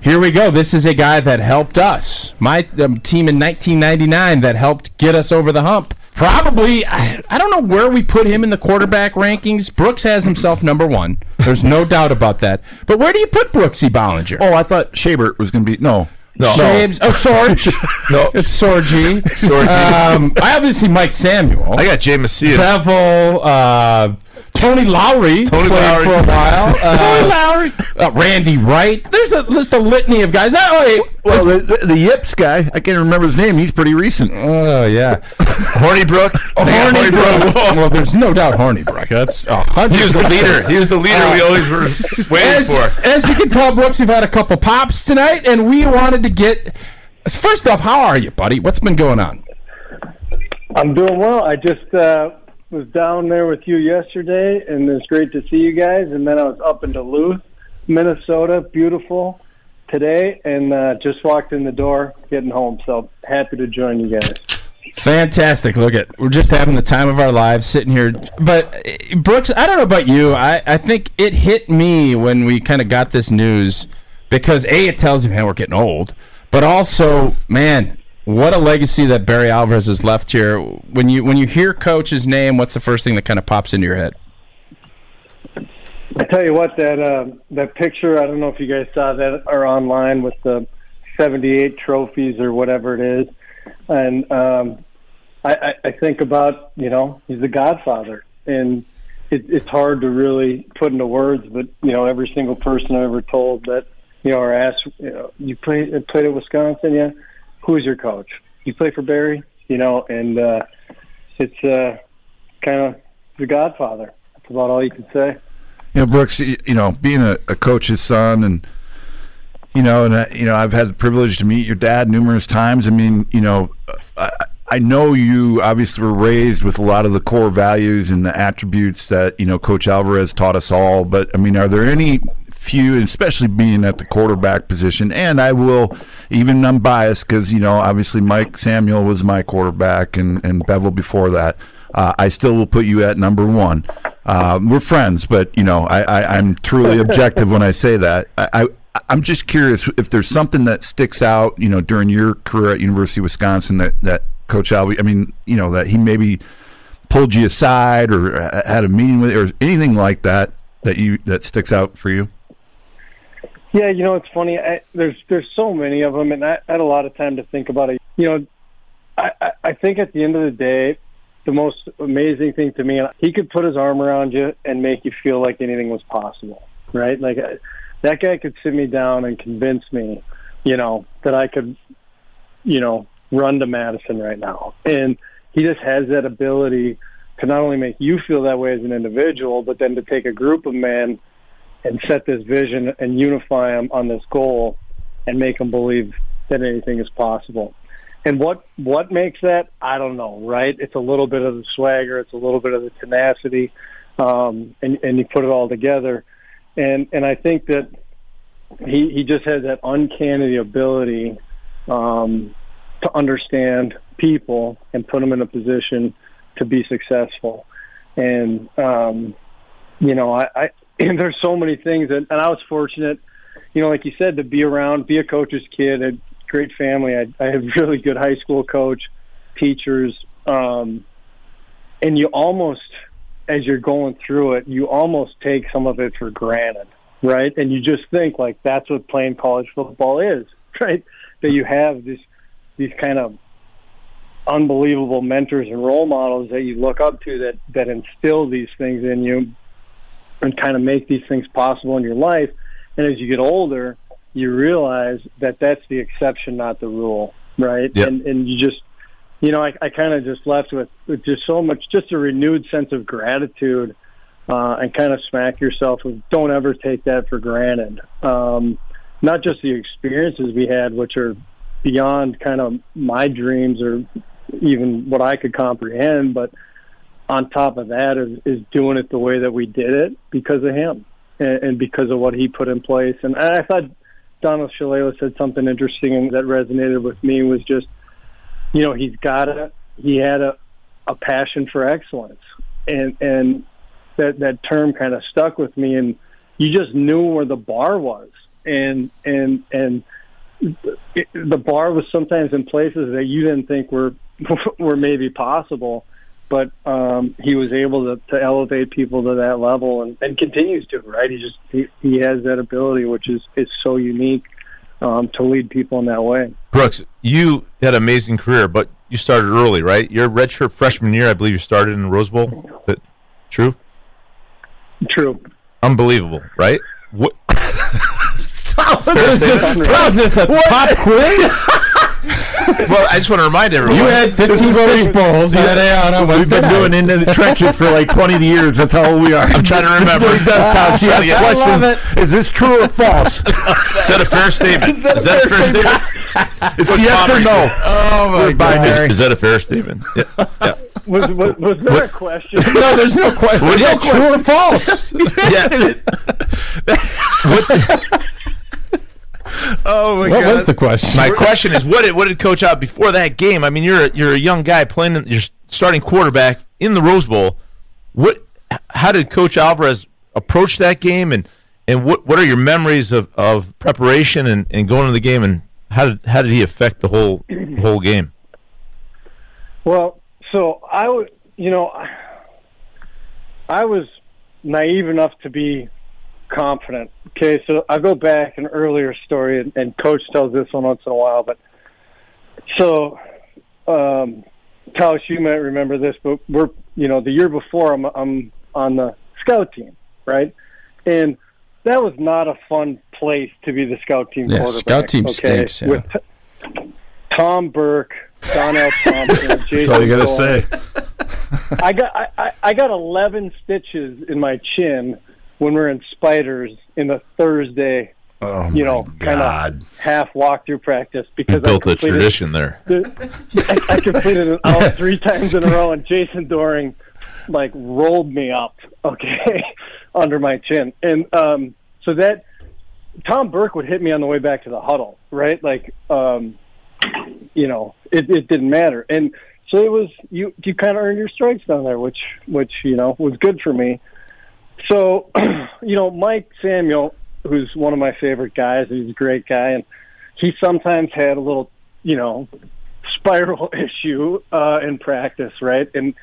here we go this is a guy that helped us my um, team in 1999 that helped get us over the hump probably I, I don't know where we put him in the quarterback rankings brooks has himself number one there's no doubt about that but where do you put brooksy bollinger Oh, I thought Shabert was going to be. No. No. James. Oh, Sorgi. No. it's Sorgi. Sorgi. Um, I obviously Mike Samuel. I got Jay Macias. Bevell. Uh, Tony Lowery Tony played Lowery. for a while. Uh, Lowery. Uh, Randy Wright. There's a list a litany of guys. Oh, wait. Well, the, the, the Yips guy, I can't remember his name. He's pretty recent. Oh yeah, Hornibrook. They got Hornibrook. Hornibrook. well, there's no doubt Hornibrook. That's a hundred. He was the leader. He was the leader we always were waiting As, for. as you can tell, Brooks, we've had a couple pops tonight, and we wanted to get. First off, how are you, buddy? What's been going on? I'm doing well. I just uh, was down there with you yesterday, and it's great to see you guys. And then I was up in Duluth, Minnesota, beautiful today, and uh, just walked in the door, getting home. So happy to join you guys. Fantastic. Look at we're just having the time of our lives sitting here. But uh, Brooks, I don't know about you. I, I think it hit me when we kind of got this news because a it tells you man we're getting old, but also man what a legacy that Barry Alvarez has left here. When you when you hear coach's name, what's the first thing that kind of pops into your head? I tell you what, that uh, that picture. I don't know if you guys saw that or online with the 78 trophies or whatever it is, and um, I, I, I think about you know he's the Godfather, and it, it's hard to really put into words. But you know, every single person I ever told that you know or asked, you know, you played played at Wisconsin, yeah. Who's your coach? You play for Barry, you know, and uh, it's uh, kind of the Godfather. That's about all you can say. You know, Brooks. You, you know, being a, a coach's son, and you know, and I, you know, I've had the privilege to meet your dad numerous times. I mean, you know, I, I know you obviously were raised with a lot of the core values and the attributes that you know Coach Alvarez taught us all. But I mean, are there any few, especially being at the quarterback position? And I will, even I'm biased because you know, obviously Mike Samuel was my quarterback, and and Bevell before that. Uh, I still will put you at number one. Uh, we're friends, but you know, I, I'm truly objective when I say that. I, I, I'm just curious if there's something that sticks out, you know, during your career at University of Wisconsin that, that Coach Alvey, I mean, you know, that he maybe pulled you aside or uh, had a meeting with, or anything like that that you that sticks out for you. Yeah, you know it's funny. I, there's there's so many of them, and I, I had a lot of time to think about it. You know, I, I think at the end of the day, the most amazing thing to me, he could put his arm around you and make you feel like anything was possible, right? Like I, that guy could sit me down and convince me, you know, that I could, you know, run to Madison right now, and he just has that ability to not only make you feel that way as an individual, but then to take a group of men and set this vision and unify them on this goal and make them believe that anything is possible. And what what makes that? I don't know. Right? It's a little bit of the swagger. It's a little bit of the tenacity, um, and and you put it all together. And and I think that he he just has that uncanny ability um, to understand people and put them in a position to be successful. And um, you know, I, I and there's so many things that, and I was fortunate, you know, like you said, to be around, be a coach's kid, a great family. I, I had really good high school coach, teachers, um, and you almost, as you're going through it, you almost take some of it for granted, right? And you just think like that's what playing college football is, right? That you have this, these kind of unbelievable mentors and role models that you look up to that that instill these things in you and kind of make these things possible in your life. And as you get older, you realize that that's the exception, not the rule, right? Yep. And and you just, you know, I, I kind of just left with, with just so much, just a renewed sense of gratitude, uh, and kind of smack yourself with don't ever take that for granted. Um, not just the experiences we had, which are beyond kind of my dreams or even what I could comprehend, but on top of that is, is doing it the way that we did it because of him and, and because of what he put in place. And I thought Donna Shalala said something interesting and that resonated with me was just, you know, he's got a, he had a, a passion for excellence. And, and that, that term kind of stuck with me and you just knew where the bar was. And, and, and the bar was sometimes in places that you didn't think were, were maybe possible but um, he was able to, to elevate people to that level and, and continues to right he just he, he has that ability which is is so unique um, to lead people in that way. Brooks, you had an amazing career, but you started early, right? Your redshirt freshman year, I believe you started in the Rose Bowl. Is that true? True. Unbelievable, right? What? Was this, was this a pop quiz? well, I just want to remind everyone. You had 15 fish bowls. You had a on a We've been night. doing it in the trenches for like 20 years. That's how old we are. I'm trying to remember. That's what he. She I'm trying to get- I love questions. Is this true or false? Is that a fair statement? Is that a fair statement? It's yes or no. Oh my We're. Is, is that a fair statement? Yeah. yeah. Was, was, was there a question? No, there's no question. What- Is that true or false? yeah. what, Oh my what was the question? my question is, what did what did Coach out before that game? I mean, you're a, you're a young guy playing. You're starting quarterback in the Rose Bowl. What? How did Coach Alvarez approach that game, and and what what are your memories of, of preparation and, and going to the game, and how did how did he affect the whole the whole game? Well, so I would, you know, I was naive enough to be confident. Okay, so I go back an earlier story, and, and Coach tells this one once in a while, but so, um, Tausch, you might remember this, but we're, you know, the year before I'm, I'm on the scout team, right? And that was not a fun place to be the scout team Yeah, quarterback. scout team okay? stinks, yeah. With T- Tom Burke, Donnell Thompson, Jason That's all you got to Dolan. say. I got I, I- I got eleven stitches in my chin when we are in spiders in the Thursday, Oh you know, kind of half walkthrough practice You because built I a tradition there. I, I completed it out three times in a row, and Jason Doering like rolled me up, okay, under my chin, and um, so that Tom Burke would hit me on the way back to the huddle, right? Like, um, you know, it, it didn't matter, and so it was you. You kind of earned your stripes down there, which which you know was good for me. So, you know, Mike Samuel, who's one of my favorite guys, he's a great guy, and he sometimes had a little, you know, spiral issue uh, in practice, right? And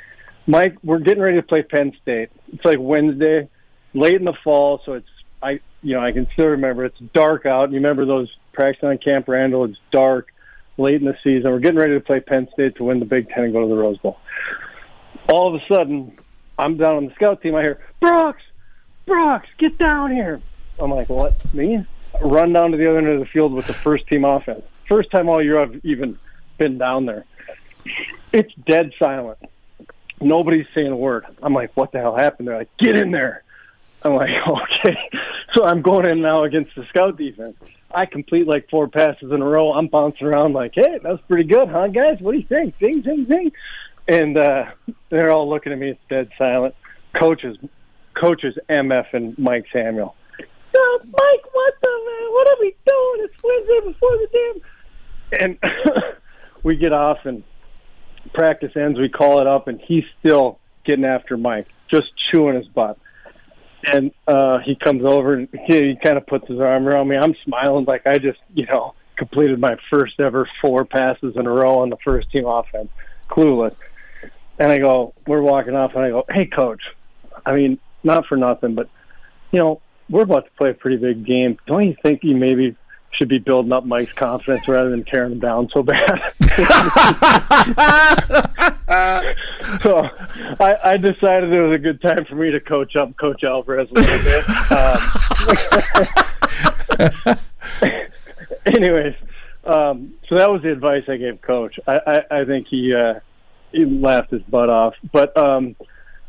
Mike, we're getting ready to play Penn State. It's like Wednesday, late in the fall, so it's I, you know, I can still remember it's dark out. You remember those practicing on Camp Randall? It's dark, late in the season. We're getting ready to play Penn State to win the Big Ten and go to the Rose Bowl. All of a sudden, I'm down on the scout team. I hear Brooks, Brooks, get down here. I'm like, what? Me? Run down to the other end of the field with the first team offense. First time all year I've even been down there. It's dead silent. Nobody's saying a word. I'm like, what the hell happened? They're like, get in there. I'm like, okay. So I'm going in now against the scout defense. I complete like four passes in a row. I'm bouncing around like, hey, that was pretty good, huh, guys? What do you think? Ding, ding, ding. And uh, they're all looking at me. It's dead silent. Coaches, coaches, MF and Mike Samuel. No, Mike, what the man? What are we doing? It's Wednesday before the damn. And we get off and practice ends. We call it up, and he's still getting after Mike, just chewing his butt. And uh, he comes over and he, he kind of puts his arm around me. I'm smiling like I just, you know, completed my first ever four passes in a row on the first team offense, clueless. And I go, we're walking off, and I go, hey, coach. I mean, not for nothing, but you know, we're about to play a pretty big game. Don't you think you maybe should be building up Mike's confidence rather than tearing him down so bad? so I, I decided it was a good time for me to coach up Coach Alvarez a little bit. Um, anyways, um, so that was the advice I gave Coach. I, I, I think he uh, he laughed his butt off, but. Um,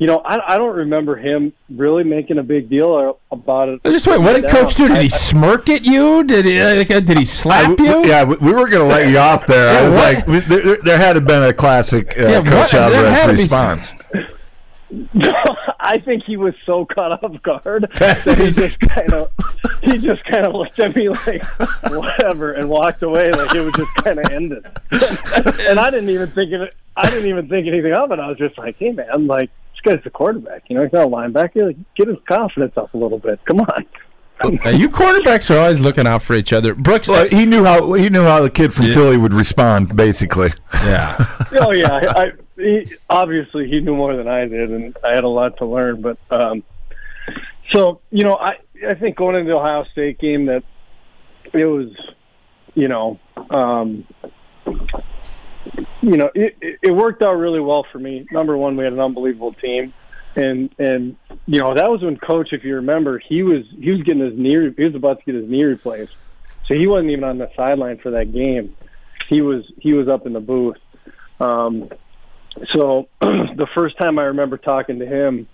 you know, I, I don't remember him really making a big deal about it. Just wait. What did Coach do? Did he smirk at you? Did he? uh, Did he slap I- you? yeah, we, we were going to let you off there. I was like, we, there, there had to have been a classic uh, Yeah, Coach what- there had to Alvarez be response. I think he was so caught off guard that he just kind of he just kind of looked at me like whatever and walked away like it was just kind of ended. and I didn't even think of it. I didn't even think anything of it. I was just like, hey man, like this guy's the quarterback. You know, he's not a linebacker. Like, get his confidence up a little bit. Come on. Now, you quarterbacks are always looking out for each other. Brooks, Well, he knew how he knew how the kid from Philly would respond, basically. yeah. oh yeah, I, I he, obviously he knew more than I did, and I had a lot to learn. But um, so you know, I I think going into the Ohio State game that it was you know, um, you know, it, it worked out really well for me. Number one, we had an unbelievable team, and and you know that was when coach, if you remember, he was he was getting his knee, he was about to get his knee replaced, so he wasn't even on the sideline for that game. He was he was up in the booth. Um, so the first time I remember talking to him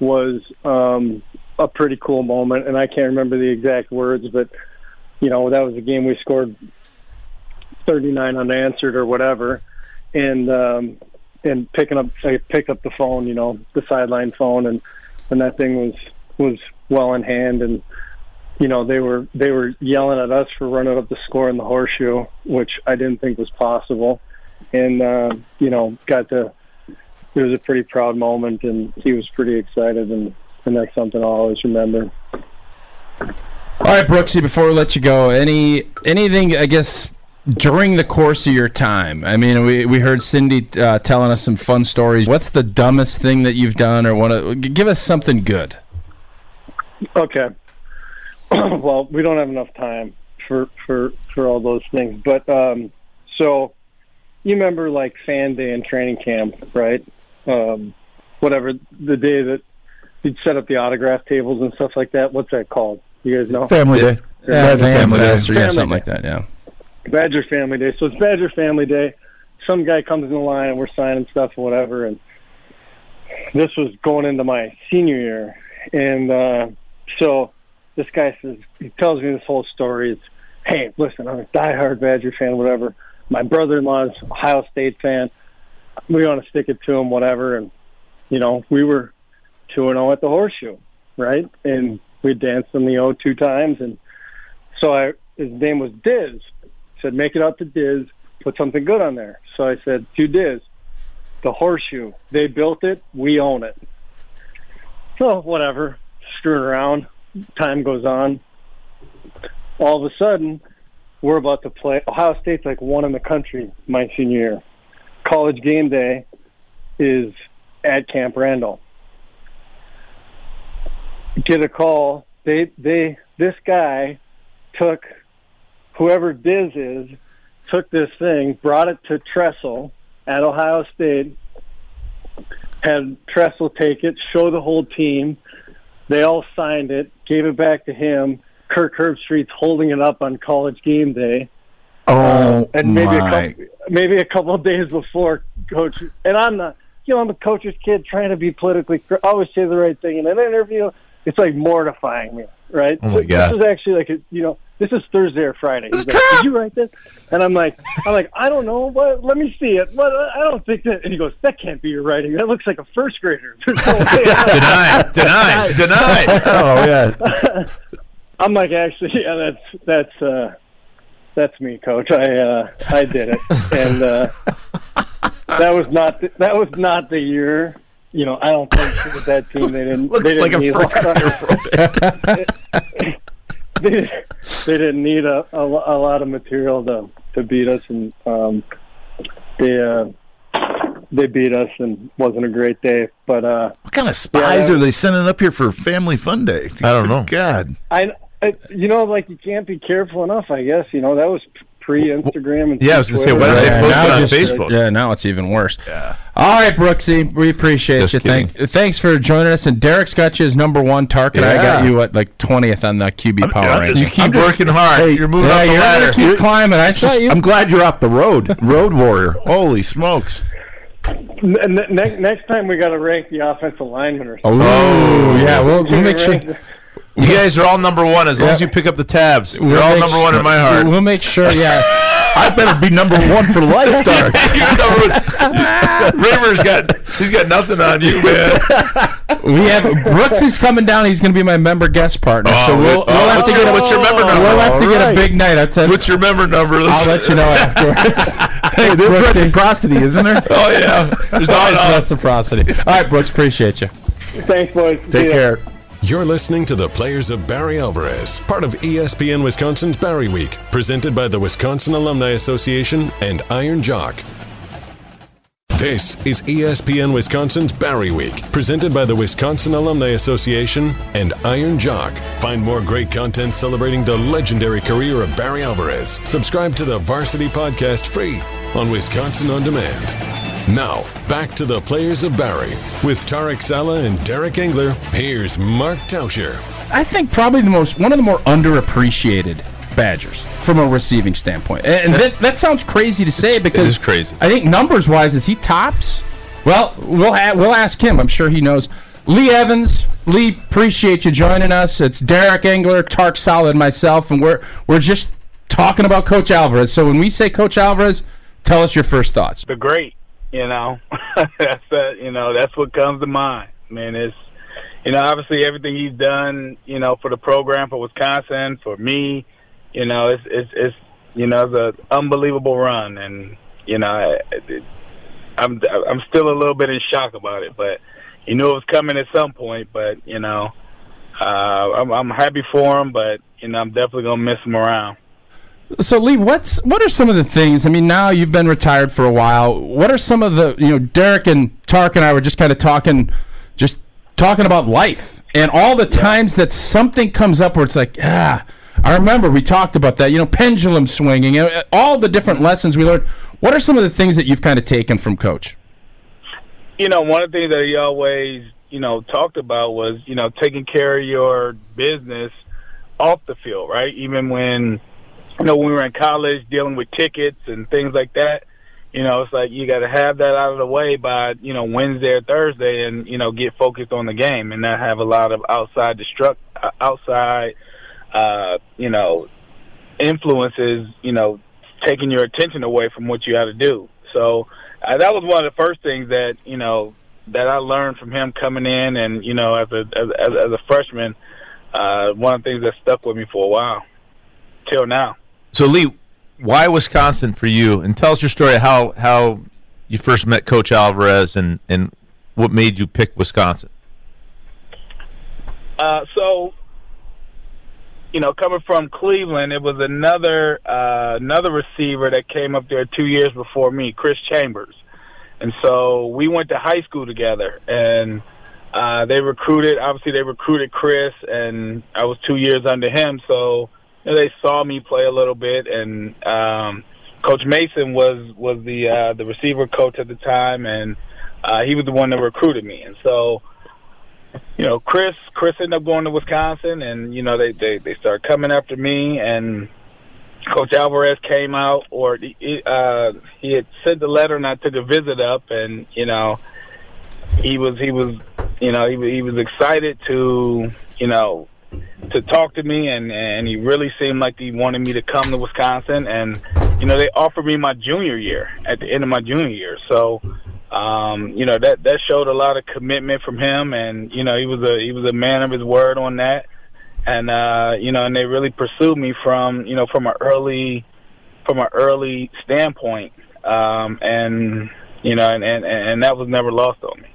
was um, a pretty cool moment, and I can't remember the exact words, but you know that was a game we scored 39 unanswered or whatever, and um, and picking up I picked up the phone, you know, the sideline phone, and and that thing was was well in hand, and you know they were they were yelling at us for running up the score in the horseshoe, which I didn't think was possible, and uh, you know got to it was a pretty proud moment, and he was pretty excited, and and that's something I'll always remember. All right, Brooksy. Before we let you go, any anything I guess during the course of your time? I mean, we we heard Cindy uh, telling us some fun stories. What's the dumbest thing that you've done, or want to give us something good? Okay. well, we don't have enough time for for for all those things, but um, so you remember like fan day and training camp, right? Um, whatever the day that you'd set up the autograph tables and stuff like that. What's that called? You guys know? Family Day. Yeah, the Fan Family Day. Fest or yeah, Family something Day. like that. Yeah. Badger Family Day. So it's Badger Family Day. Some guy comes in the line and we're signing stuff or whatever. And this was going into my senior year. And uh, so this guy says, he tells me this whole story. It's, hey, listen, I'm a diehard Badger fan, whatever. My brother in law's Ohio State fan. We want to stick it to him, whatever. And, you know, we were 2 0 at the horseshoe, right? And we danced in the O two times. And so I, his name was Diz said, make it out to Diz, put something good on there. So I said, to Diz, the horseshoe. They built it, we own it. So whatever, screwing around. Time goes on. All of a sudden, we're about to play. Ohio State's like one in the country my senior year. College game day is at Camp Randall. Get a call. They they this guy took whoever Diz is took this thing, brought it to Tressel at Ohio State, had Tressel take it, show the whole team. They all signed it, gave it back to him. Kirk Herbstreit's holding it up on college game day. Oh, Uh, and maybe my. a couple, maybe a couple of days before coach and I'm not you know I'm a coach's kid trying to be politically I always say the right thing in an interview it's like mortifying me right Oh my God. this is actually like a, you know this is Thursday or Friday. He's like, did you write this? And I'm like I'm like I don't know what let me see it. What I don't think that and he goes that can't be your writing. That looks like a first grader. There's no way." Deny, deny, deny. oh yeah. I'm like actually yeah that's that's uh that's me coach. I uh I did it. And uh that was not the, that was not the year. You know I don't think with that team they didn't Looks they didn't like a need first lot- grader they, they didn't need a, a, a lot of material to to beat us and um they uh they beat us and wasn't a great day but uh What kind of spies Yeah, are they sending up here for Family Fun Day? I don't know. God. I, I you know like you can't be careful enough I guess you know that was pre Instagram and Yeah, I was gonna say, pre-Twitter. why don't they Yeah, post it on just- Facebook? Yeah, now it's even worse. Yeah. All right, Brooksy, we appreciate Just you. Thank, thanks for joining us. And Derek's got you as number one target. I got you at like twentieth on the QB power yeah, ranking. You keep working hard. Hey, you're moving yeah, up the you're ladder. gonna keep climbing. I saw you. I'm glad you're off the road. Road warrior. Holy smokes. N- n- next next time we got to rank the offensive lineman or oh, something. Oh, yeah. We'll, we'll make sure. Rank- You guys are all number one as long as you pick up the tabs. You're we'll all make number one in my heart. We'll make sure. Yeah. I better be number one for lifestyle. You're number one. Rivers got he's got nothing on you, man. We have Brooks is coming down. He's going to be my member guest partner. Oh, so we'll, oh, we'll have to your- get a, what's your member number? We'll have to All get a big night. I'll, tell, What's your member number? I'll Let's- let you know afterwards. hey, there's reciprocity, isn't there? Oh yeah, there's all Always reciprocity. All right, Brooks. Appreciate you. Thanks, boys. Take ya. care. You're listening to the Players of Barry Alvarez, part of ESPN Wisconsin's Barry Week, presented by the Wisconsin Alumni Association and Iron Jock. This is ESPN Wisconsin's Barry Week, presented by the Wisconsin Alumni Association and Iron Jock. Find more great content celebrating the legendary career of Barry Alvarez. Subscribe to the Varsity Podcast free on Wisconsin On Demand. Now, back to the players of Barry. With Tarek Saleh and Derek Engeler, here's Mark Tauscher. I think probably the most one of the more underappreciated Badgers from a receiving standpoint. And, and that, that sounds crazy to say because is crazy. I think numbers wise, is he tops? Well, we'll a- we'll ask him. I'm sure he knows. Lee Evans, Lee, appreciate you joining us. It's Derek Engler, Tark Saleh, myself, and we're we're just talking about Coach Alvarez. So when we say Coach Alvarez, tell us your first thoughts. the great. You know, that's that. You know, that's what comes to mind. I mean, it's you know, obviously everything he's done. You know, for the program, for Wisconsin, for me. You know, it's it's it's you know, it's an unbelievable run, and you know, it, I'm I'm still a little bit in shock about it, but you knew it was coming at some point. But you know, uh, I'm I'm happy for him, but you know, I'm definitely gonna miss him around. So Lee, what's what are some of the things? I mean, now you've been retired for a while. What are some of the you know, Derek and Tark and I were just kind of talking, just talking about life and all the times that something comes up where it's like, ah, I remember we talked about that. You know, pendulum swinging, you know, all the different lessons we learned. What are some of the things that you've kind of taken from Coach? you know, one of the things that he always, you know, talked about was, you know, taking care of your business off the field, right? Even when, you know, when we were in college dealing with tickets and things like that, you know, it's like you got to have that out of the way by, you know, Wednesday or Thursday and, you know, get focused on the game and not have a lot of outside destruct, uh, outside, uh, you know, influences, you know, taking your attention away from what you got to do. So uh, that was one of the first things that you know that I learned from him coming in, and you know, as a as, as, as a freshman, uh, one of the things that stuck with me for a while till now. So Lee, why Wisconsin for you? And tell us your story how how you first met Coach Alvarez and and what made you pick Wisconsin. Uh, so, you know, coming from Cleveland, it was another uh, another receiver that came up there two years before me, Chris Chambers, and so we went to high school together, and uh, they recruited. Obviously, they recruited Chris, and I was two years under him, so you know, they saw me play a little bit, and um, Coach Mason was was the uh, the receiver coach at the time, and uh, he was the one that recruited me, and so you know, Chris Chris ended up going to Wisconsin, and you know they they they started coming after me, and Coach Alvarez came out, or uh, he had sent the letter, and I took a visit up, and you know, he was he was you know he he was excited to you know to talk to me, and and he really seemed like he wanted me to come to Wisconsin, and you know they offered me my junior year at the end of my junior year, so um, you know that that showed a lot of commitment from him, and you know he was a he was a man of his word on that, and uh, you know, and they really pursued me from you know from an early from an early standpoint, um, and you know, and, and and that was never lost on me.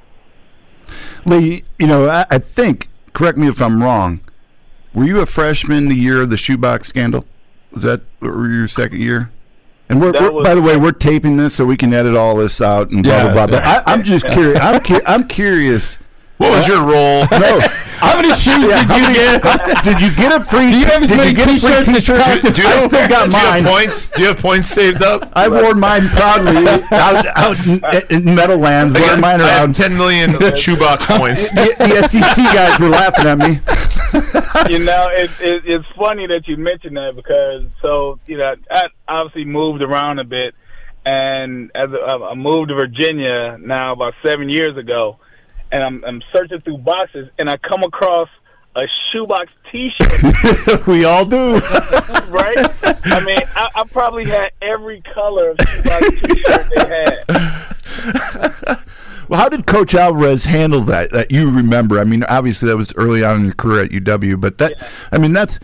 Lee, you know, I, I think, correct me if I'm wrong, were you a freshman the year of the shoebox scandal? Was that your second year? And we're, we're was- by the way, we're taping this so we can edit all this out and blah Yeah, blah blah. But I, I'm just curious. I'm, cu- I'm curious. What was your role? No, How many shoes yeah, did you many- get? did you get a free? Do you have as did many you get a free t-shirts as T-shirt? practice Do you, I still got do you have points? Do you have points saved up? I wore mine proudly out, out in, in Meadowlands, I, wearing got, mine I have around. 10 million shoebox points. the, the SEC guys were laughing at me. you know, it, it, it's funny that you mentioned that because so you know I obviously moved around a bit, and as a, I moved to Virginia now about seven years ago, and I'm, I'm searching through boxes, and I come across a shoebox T-shirt. we all do. right? I mean, I, I probably had every color of shoebox T-shirt they had. Well, how did Coach Alvarez handle that? That you remember? I mean, obviously that was early on in your career at UW, but that, I mean, that's,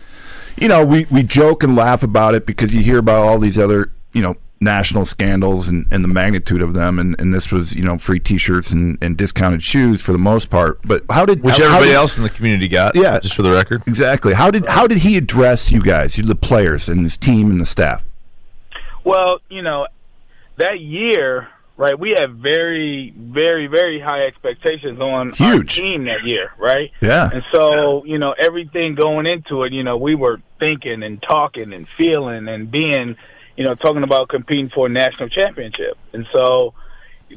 you know, we, we joke and laugh about it because you hear about all these other, you know, national scandals and, and the magnitude of them, and, and this was, you know, free T-shirts and, and discounted shoes for the most part. But how did Which how- how everybody did- else in the community got. Yeah. Just for the record. exactly? How did how did he address you guys, you the players and his team and the staff? Well, you know, that year right? We had very, very, very high expectations on Huge. our team that year, right? Yeah. And so, you know, everything going into it, you know, we were thinking and talking and feeling and being, you know, talking about competing for a national championship. And so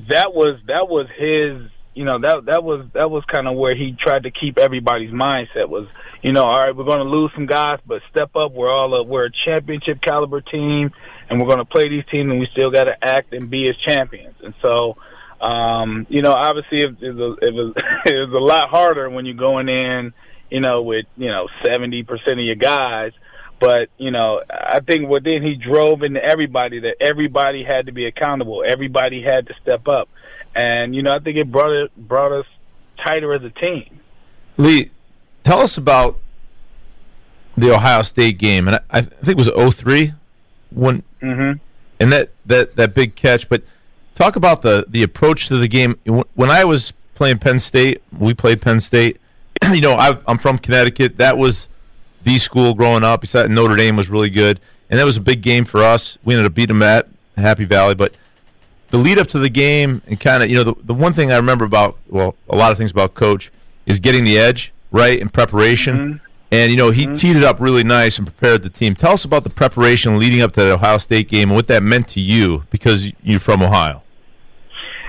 that was that was his you know that that was that was kind of where he tried to keep everybody's mindset was you know all right we're going to lose some guys but step up we're all a, we're a championship caliber team and we're going to play these teams and we still got to act and be as champions and so um you know obviously it, it, was, it was it was a lot harder when you're going in you know with you know 70% of your guys but you know I think what then he drove into everybody that everybody had to be accountable everybody had to step up and you know I think it brought it brought us tighter as a team. Lee, tell us about the Ohio State game, and I, I think it was 03 when, mm-hmm. and that, that that big catch. But talk about the the approach to the game. When I was playing Penn State, we played Penn State. you know, i am from Connecticut. That was the school growing up. Besides, Notre Dame was really good, and that was a big game for us. We ended up beating them at Happy Valley, but the lead up to the game and kind of you know the, the one thing I remember about well a lot of things about coach is getting the edge right in preparation mm-hmm. and you know he mm-hmm. teed it up really nice and prepared the team tell us about the preparation leading up to the Ohio State game and what that meant to you because you're from Ohio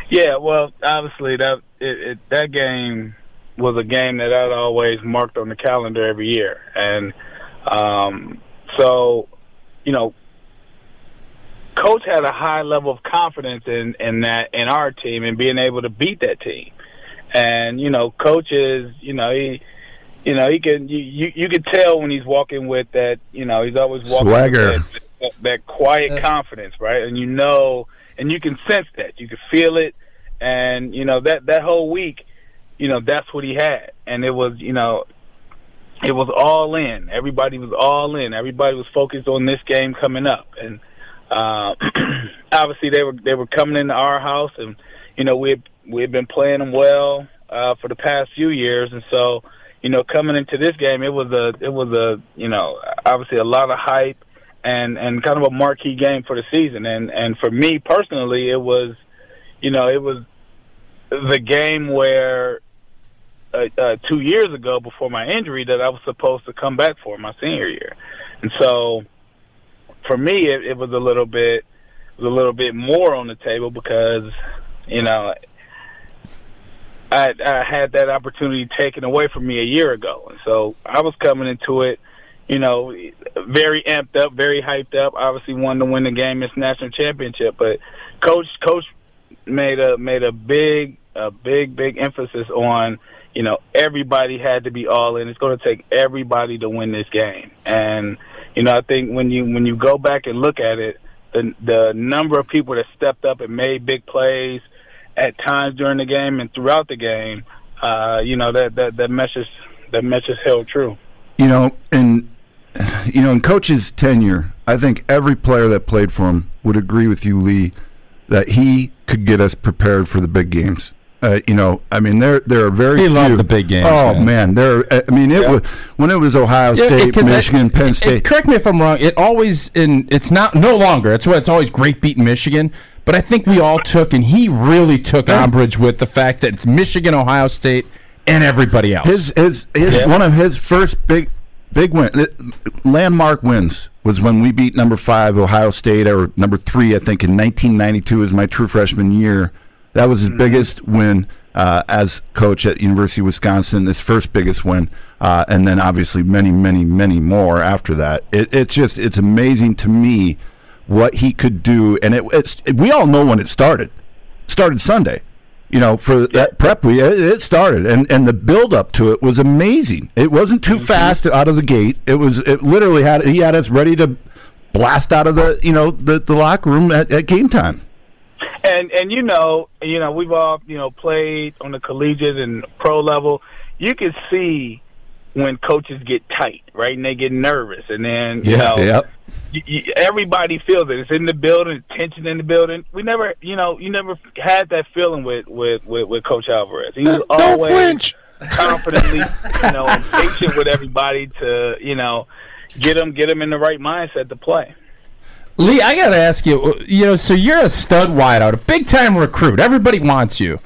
yeah well obviously that it, it, that game was a game that I'd always marked on the calendar every year and um, so you know coach had a high level of confidence in in that in our team and being able to beat that team. And you know, coach is you know he you know he can you you, you can tell when he's walking with that you know he's always walking Swagger. with that, that, that quiet confidence, right? And you know, and you can sense that, you can feel it, and you know that that whole week, you know that's what he had, and it was you know it was all in. Everybody was all in. Everybody was focused on this game coming up, and uh, obviously, they were they were coming into our house, and you know we had, we had been playing them well uh, for the past few years, and so you know coming into this game, it was a it was a you know obviously a lot of hype and and kind of a marquee game for the season, and and for me personally, it was you know it was the game where uh, uh, two years ago before my injury that I was supposed to come back for my senior year, and so for me, it, it was a little bit was a little bit more on the table because you know I, I had that opportunity taken away from me a year ago, and so I was coming into it, you know, very amped up, very hyped up. Obviously, wanted to win the game, this national championship, but coach coach made a made a big a big big emphasis on you know everybody had to be all in. It's going to take everybody to win this game, and you know, I think when you when you go back and look at it, the the number of people that stepped up and made big plays at times during the game and throughout the game, uh, you know, that that that message that message held true. You know, and you know, in coach's tenure, I think every player that played for him would agree with you, Lee, that he could get us prepared for the big games. Uh, you know, I mean, there there are very he few. loved the big games. Oh man, man there. I mean, it Yeah. was when it was Ohio Yeah, State, 'cause Michigan, it- Penn it- State. correct me if I'm wrong. It always in it's not no longer. It's what it's always great beating Michigan. But I think we all took, and he really took umbrage with the fact that it's Michigan, Ohio State, and everybody else. His his, his Yeah. one of his first big big win uh, landmark wins was when we beat number five Ohio State or number three I think in 1992 was my true freshman year. That was his biggest win uh, as coach at University of Wisconsin. His first biggest win, uh, and then obviously many many many more after that. It, it's just it's amazing to me what he could do, and it, it's we all know when it started. Started Sunday you know, for that prep week, it, it started, and and the build up to it was amazing. It wasn't too fast out of the gate. It was it literally had he had us ready to blast out of the you know the, the locker room at, at game time. And and you know, you know, we've all you know played on the collegiate and pro level. You can see when coaches get tight, right, and they get nervous, and then you know, Yep. you, you, everybody feels it. It's in the building, tension in the building. We never, you know, you never had that feeling with with with, with Coach Alvarez. He was always flinch. confidently, you know, and patient with everybody to, you know, get them get them in the right mindset to play. Lee, I got to ask you, uh, you know, so you're a stud wideout, a big time recruit. Everybody wants you.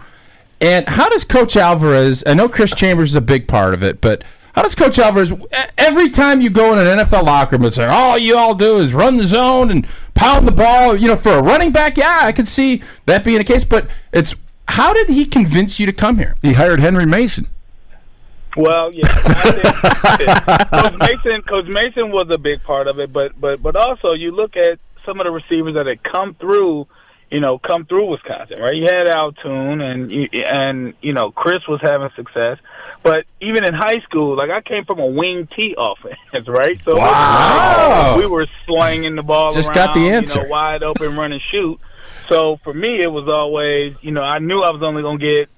And how does Coach Alvarez, I know Chris Chambers is a big part of it, but how does Coach Alvarez, every time you go in an NFL locker room and say, all you all do is run the zone and pound the ball, you know, for a running back, yeah, I could see that being the case, but it's, how did he convince you to come here? He hired Henry Mason. Well, yeah, I Coach Mason. Coach Mason was a big part of it, but but but also you look at some of the receivers that had come through, you know, come through Wisconsin, right? You had Al Toon, and you- and you know Chris was having success, but even in high school, like I came from a wing T offense, right? So Wow. we were slinging the ball Just around, got the answer. you know, wide open, run and shoot. So for me, it was always, you know, I knew I was only going to get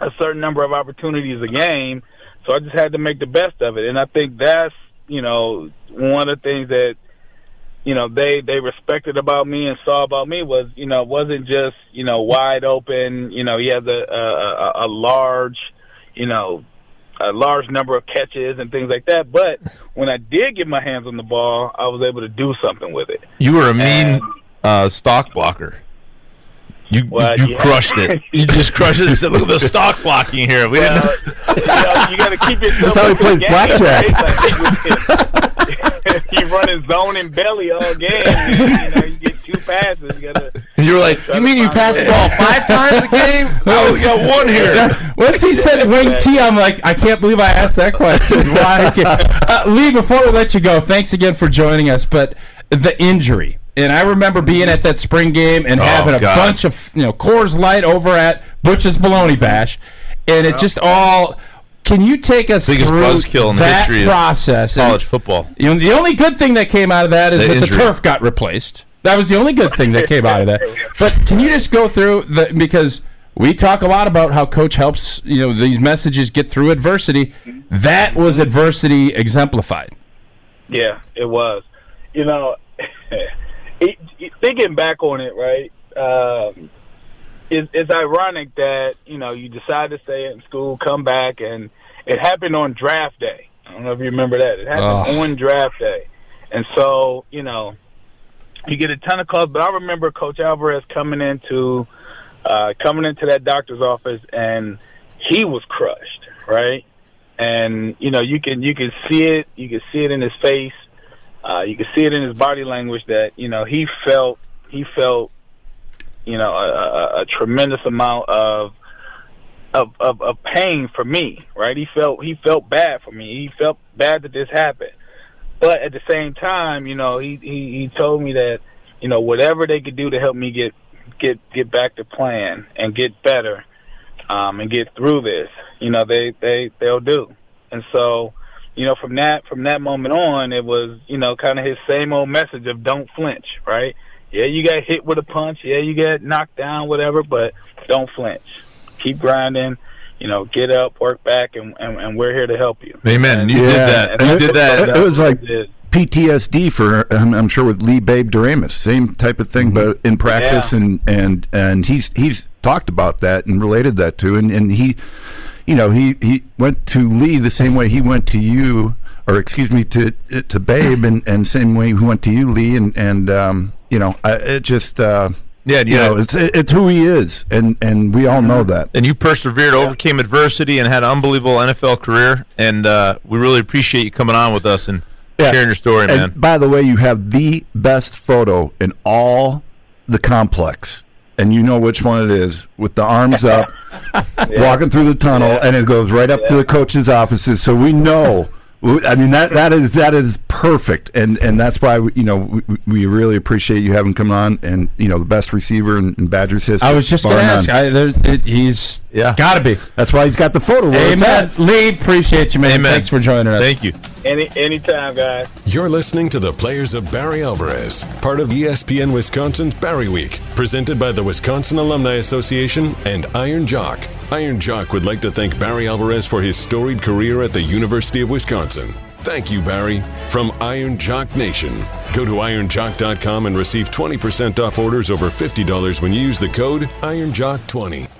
a certain number of opportunities a game, so I just had to make the best of it. And I think that's, you know, one of the things that, you know, they they respected about me and saw about me was, you know, wasn't just, you know, wide open. You know, he has a a, a, large, you know, a large number of catches and things like that. But when I did get my hands on the ball, I was able to do something with it. You were a mean And- uh, stock blocker. You Well, you yeah. crushed it. You just crushed it. and Look at the stock blocking here. We Well, didn't. you, know, you got to keep yourself. That's how he plays blackjack. right? Like, you running zone and belly all game. And, you know, you get two passes. You got to. And you were like, you mean you find passed the ball five times a game? I only got one here. Once he said wing T, I'm like, I can't believe I asked that question. Why? Uh, Lee, before we let you go, thanks again for joining us. But the injury, and I remember being at that spring game and Oh, having a God. bunch of you know Coors Light over at Butch's Bologna Bash, and it just all. Can you take us Biggest through buzzkill in the that history of process? And, College football. you know, the only good thing that came out of that is The that injury. the turf got replaced. That was the only good thing that came out of that. But can you just go through the because we talk a lot about how coach helps you know these messages get through adversity. That was adversity exemplified. Yeah, it was. You know, it, it- thinking back on it, right? Um, it's, it's ironic that you know you decide to stay in school, come back, and it happened on draft day. I don't know if you remember that. It happened Oh. on draft day, and so you know you get a ton of calls. But I remember Coach Alvarez coming into uh, coming into that doctor's office, and he was crushed, right? And you know you can you can see it, you can see it in his face, uh, you can see it in his body language that you know he felt he felt you know a, a, a tremendous amount of, of of of pain for me, right? He felt he felt bad for me. He felt bad that this happened, but at the same time, you know, he he, he told me that you know whatever they could do to help me get get get back to plan and get better, um, and get through this, you know, they they they'll do. And so, you know, from that from that moment on, it was you know kind of his same old message of don't flinch, right? Yeah, you got hit with a punch. Yeah, you got knocked down, whatever, but don't flinch. Keep grinding. You know, get up, work back, and and, and we're here to help you. Amen. And, You did that. and You did that. Coach It was like PTSD for I'm, I'm sure with Lee Babe Doremus, same type of thing, mm-hmm. but in practice, Yeah. and and and he's he's talked about that and related that to, and and he, you know, he he went to Lee the same way he went to you, or excuse me, to to Babe, and and same way he went to you, Lee, and and um, you know, I, it just uh, Yeah, you yeah. know, it's it's who he is, and and we all know that. and you persevered, overcame adversity, and had an unbelievable NFL career. And uh, we really appreciate you coming on with us and Yeah. sharing your story, And man. by the way, you have the best photo in all the complex. And you know which one it is with the arms up, walking through the tunnel, and it goes right up to the coach's offices. So we know. I mean that that is that is perfect, and and that's why we, you know we, we really appreciate you having come on, and you know the best receiver in, in Badgers history. I was just going to ask. I, there, it, he's Yeah. got to be. That's why he's got the photo. where it's Amen. Lee, appreciate you, man. Amen. Thanks for joining us. Thank you. Any anytime, guys. You're listening to the Players of Barry Alvarez, part of ESPN Wisconsin's Barry Week, presented by the Wisconsin Alumni Association and Iron Jock. Iron Jock would like to thank Barry Alvarez for his storied career at the University of Wisconsin. Thank you, Barry, from Iron Jock Nation. Go to ironjock.com and receive 20% off orders over $50 when you use the code IronJock20.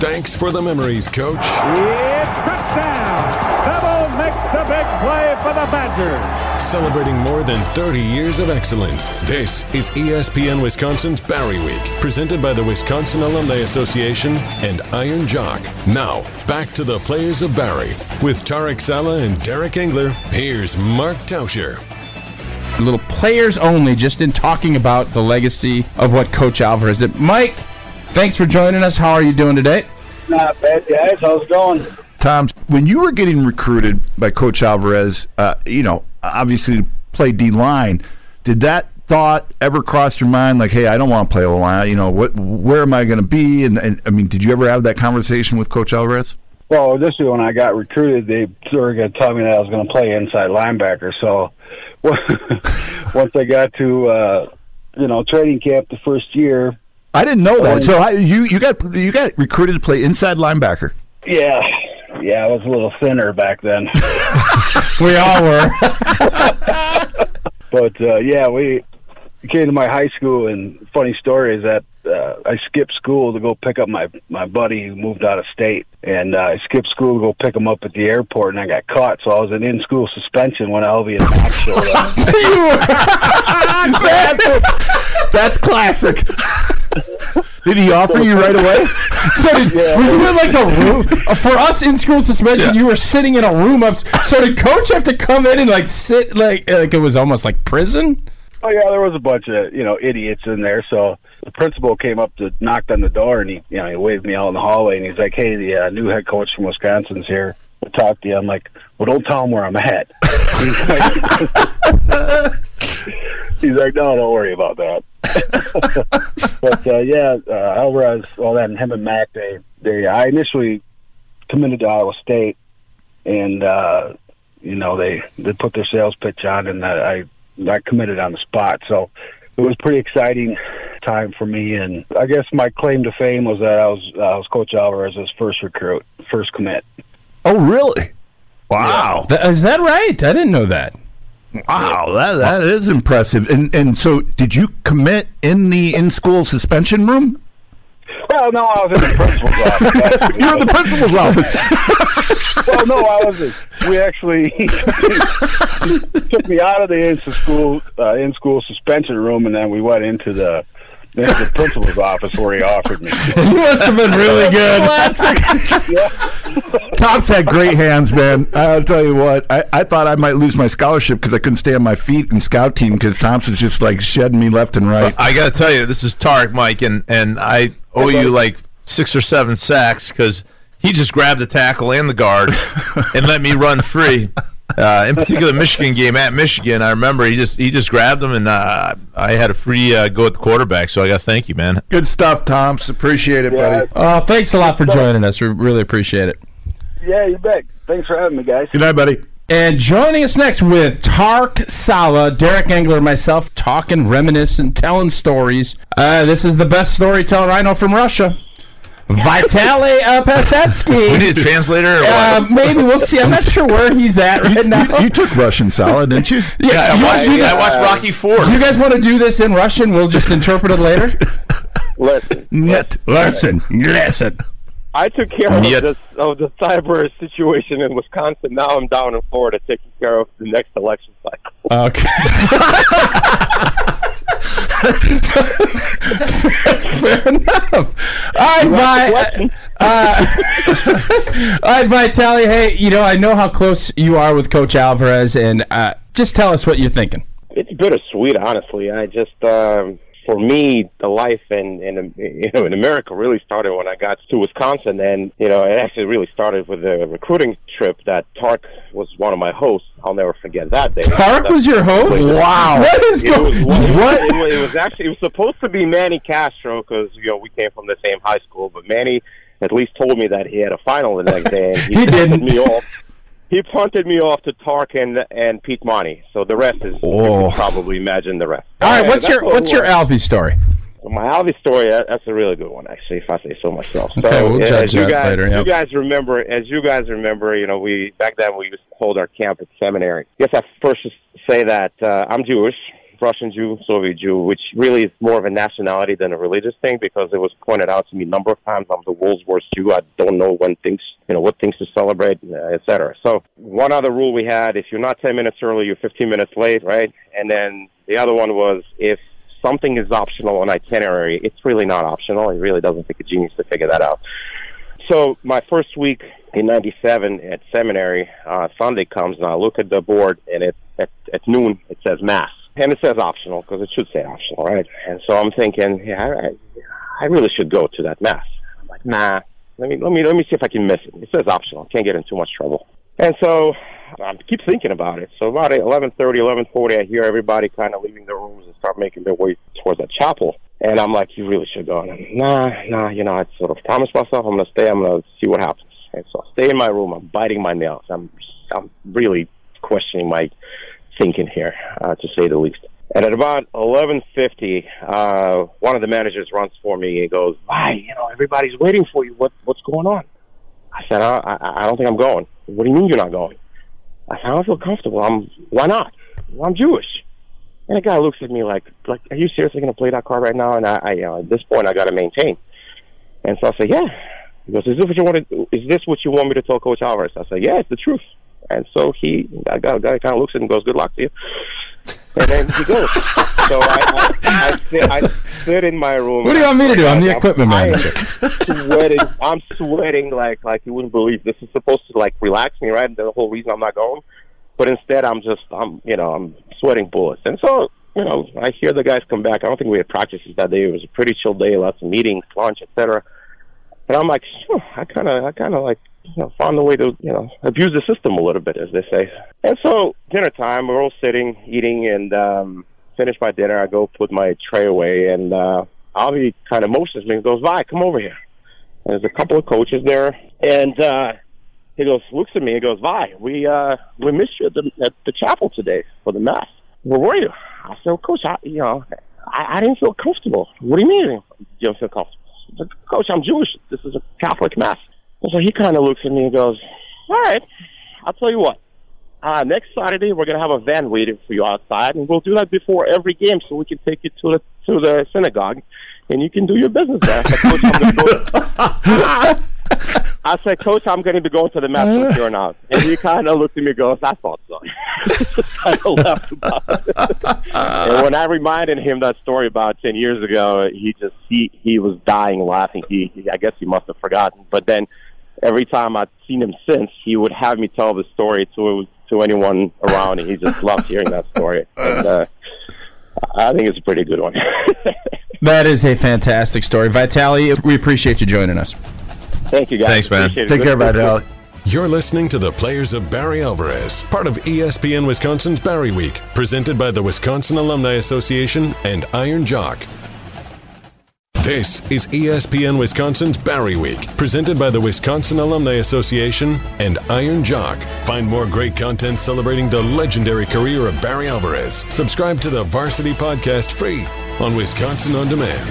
Thanks for the memories, Coach. It's touchdown. Double makes the big play for the Badgers. Celebrating more than 30 years of excellence, this is ESPN Wisconsin's Barry Week, presented by the Wisconsin Alumni Association and Iron Jock. Now, back to the players of Barry. With Tarek Saleh and Derek Engeler, here's Mark Tauscher. little players only, just in talking about the legacy of what Coach Alvarez did. Mike, thanks for joining us. How are you doing today? Not bad, guys. How's it going? Tom, when you were getting recruited by Coach Alvarez, uh, you know, obviously to play D line, did that thought ever cross your mind? Like, hey, I don't want to play O line. You know, what? Where am I going to be? And, and I mean, did you ever have that conversation with Coach Alvarez? Well, initially when I got recruited, they were going to tell me that I was going to play inside linebacker. So once I got to, uh, you know, training camp the first year, I didn't know that. So I, you you got you got recruited to play inside linebacker. yeah, yeah, I was a little thinner back then. We all were. but uh, yeah, we came to my high school, and funny story is that uh, I skipped school to go pick up my my buddy who moved out of state, and uh, I skipped school to go pick him up at the airport, and I got caught, so I was in in school suspension when Elvie and Max showed up. That's classic. Did he offer you right away? So did, were you in like a room for us in school suspension? You were sitting in a room up. So did coach have to come in and like sit like like it was almost like prison? Oh yeah, there was a bunch of you know idiots in there. So the principal came up to knocked on the door, and he you know he waved me out in the hallway, and he's like, "Hey, the uh, new head coach from Wisconsin's here to talk to you." I'm like, "Well, don't tell him where I'm at." he's, like, he's like, "No, don't worry about that." But uh, yeah, uh, Alvarez, all that, and him and Mac, they they I initially committed to Iowa State, and uh, you know they they put their sales pitch on, and I I committed on the spot. So it was pretty exciting time for me, and I guess my claim to fame was that I was I was Coach Alvarez's first recruit, first commit. Oh, really? Wow. Th- Is that right? I didn't know that. Wow, that that is impressive. And and so, did you commit in the in school suspension room? Well, no, I was in the principal's office. You're in the principal's office. well, no, I wasn't. We actually took me out of the in school uh, in school suspension room, and then we went into the into the principal's office where he offered me. You must have been really good. Tom's had great hands, man. I'll tell you what. I, I thought I might lose my scholarship because I couldn't stay on my feet in scout team because Tom's was just like shedding me left and right. I got to tell you, this is Tarek, Mike, and and I owe you like six or seven sacks because he just grabbed the tackle and the guard and let me run free. Uh, in particular, the Michigan game at Michigan, I remember he just he just grabbed them, and uh, I had a free uh, go at the quarterback. So I got to thank you, man. Good stuff, Tom's. Appreciate it, Yeah. buddy. Oh, thanks a lot for joining us. We really appreciate it. Yeah, you bet. Thanks for having me, guys. Good night, buddy. And joining us next with Tark Saleh, Derek Engeler, and myself talking, reminiscing, telling stories. Uh, this is the best storyteller I know from Russia. Vitaly uh, Pisetsky. We need a translator. Or Uh, maybe we'll see. I'm not sure where he's at right now. You, you took Russian salad, didn't you? yeah, I you watched, do this- I watched Rocky Four. Do you guys want to do this in Russian? We'll just interpret it later. Listen, Net. Listen, listen. I took care of Yet. this of the cyber situation in Wisconsin. Now I'm down in Florida taking care of the next election cycle. Okay. fair, enough. All right, bye. Uh, all right, Vitaly. Hey, you know I know how close you are with Coach Alvarez, and uh, just tell us what you're thinking. It's bittersweet, honestly. I just, um, for me, the life in, in you know in America really started when I got to Wisconsin, and you know it actually really started with a recruiting trip that Tark was one of my hosts. I'll never forget that day. Tark was your host. Wow. What is It was, going? it, What? was, it, was, it was actually it was supposed to be Manny Castro because you know we came from the same high school, but Manny at least told me that he had a final the next day, and he, He didn't. me off. He punted me off to Tark and and Pete Monty. So the rest is you Oh. can probably imagine the rest. All right, what's your what what's your. Alfie story? My Alvy story, that- that's a really good one, actually, if I say so myself. So, Okay, we'll as you that guys, later, You guys remember, as you guys remember, you know, we back then we used to hold our camp at seminary. Yes, I first should say that uh, I'm Jewish, Russian Jew, Soviet Jew, which really is more of a nationality than a religious thing because it was pointed out to me a number of times I'm the world's worst Jew. I don't know when things, you know, what things to celebrate, uh, et cetera. So one other rule we had, if you're not 10 minutes early, you're 15 minutes late, right? And then the other one was if something is optional on itinerary, it's really not optional. It really doesn't take a genius to figure that out. So my first week in '97 at seminary, uh, Sunday comes and I look at the board and it at, at noon it says mass and it says optional because it should say optional, right? And so I'm thinking, yeah, I, I really should go to that mass. I'm like, nah, let me let me let me see if I can miss it. It says optional. Can't get in too much trouble. And so um, I keep thinking about it. So about 11:30, 11:40, I hear everybody kind of leaving their rooms and start making their way towards that chapel. And I'm like, you really should go. And I'm, nah, nah, you know, I sort of promised myself I'm to stay. I'm to see what happens. And so I stay in my room. I'm biting my nails. I'm, I'm really questioning my thinking here, uh, to say the least. And at about 11:50, uh, one of the managers runs for me and goes, "Why? You know, everybody's waiting for you. What what's going on?" I said, I, I, "I don't think I'm going." What do you mean you're not going? I said, "I don't feel comfortable. I'm. Why not? Well, I'm Jewish." And the guy looks at me like, "Like, are you seriously going to play that card right now?" And I, I you know, at this point, I got to maintain. And so I said, "Yeah." He goes, "Is this what you want? Is this what you want me to tell Coach Alvarez?" I said, "Yeah, it's the truth." And so he, that guy, guy kind of looks at him and goes, "Good luck to you." And then he goes. so I, I, I, sit, I sit in my room. What do you want me to do? I'm the equipment I am manager. sweating. I'm sweating like like you wouldn't believe. This is supposed to like relax me, right? And the whole reason I'm not going, but instead I'm just I'm you know I'm sweating bullets. And so you know I hear the guys come back. I don't think we had practices that day. It was a pretty chill day, lots of meetings, lunch, etc. And I'm like, "Phew, I kind of I kind of like you know, found a way to, you know, abuse the system a little bit, as they say. And so, dinner time, we're all sitting, eating, and um, finish my dinner. I go put my tray away, and uh, Avi kind of motions me and goes, Vi, come over here. And there's a couple of coaches there, and uh, he goes, looks at me and goes, Vi, we, uh, we missed you at the, at the chapel today for the mass. Where were you? I said, well, Coach, I, you know, I, I didn't feel comfortable. What do you mean you don't feel comfortable? Coach, I'm Jewish. This is a Catholic mass. So he kind of looks at me and goes, "All right, I'll tell you what. Uh, next Saturday we're gonna have a van waiting for you outside, and we'll do that before every game, so we can take you to the to the synagogue, and you can do your business there." I said. I said, Coach, I'm going to be going to the Mets from here on out. And he kind of looked at me and goes, I thought so. of laughed about it. and when I reminded him that story about 10 years ago, he just, he, he was dying laughing. He, he I guess he must have forgotten. But then every time I'd seen him since, he would have me tell the story to, to anyone around, and he just loved hearing that story. And, uh, I think it's a pretty good one. That is a fantastic story. Vitali, we appreciate you joining us. Thank you, guys. Thanks, man. Appreciate. Take Good- care, good- Vidal. You're listening to the Players of Barry Alvarez, part of ESPN Wisconsin's Barry Week, presented by the Wisconsin Alumni Association and Iron Jock. This is ESPN Wisconsin's Barry Week, presented by the Wisconsin Alumni Association and Iron Jock. Find more great content celebrating the legendary career of Barry Alvarez. Subscribe to the Varsity Podcast free on Wisconsin On Demand.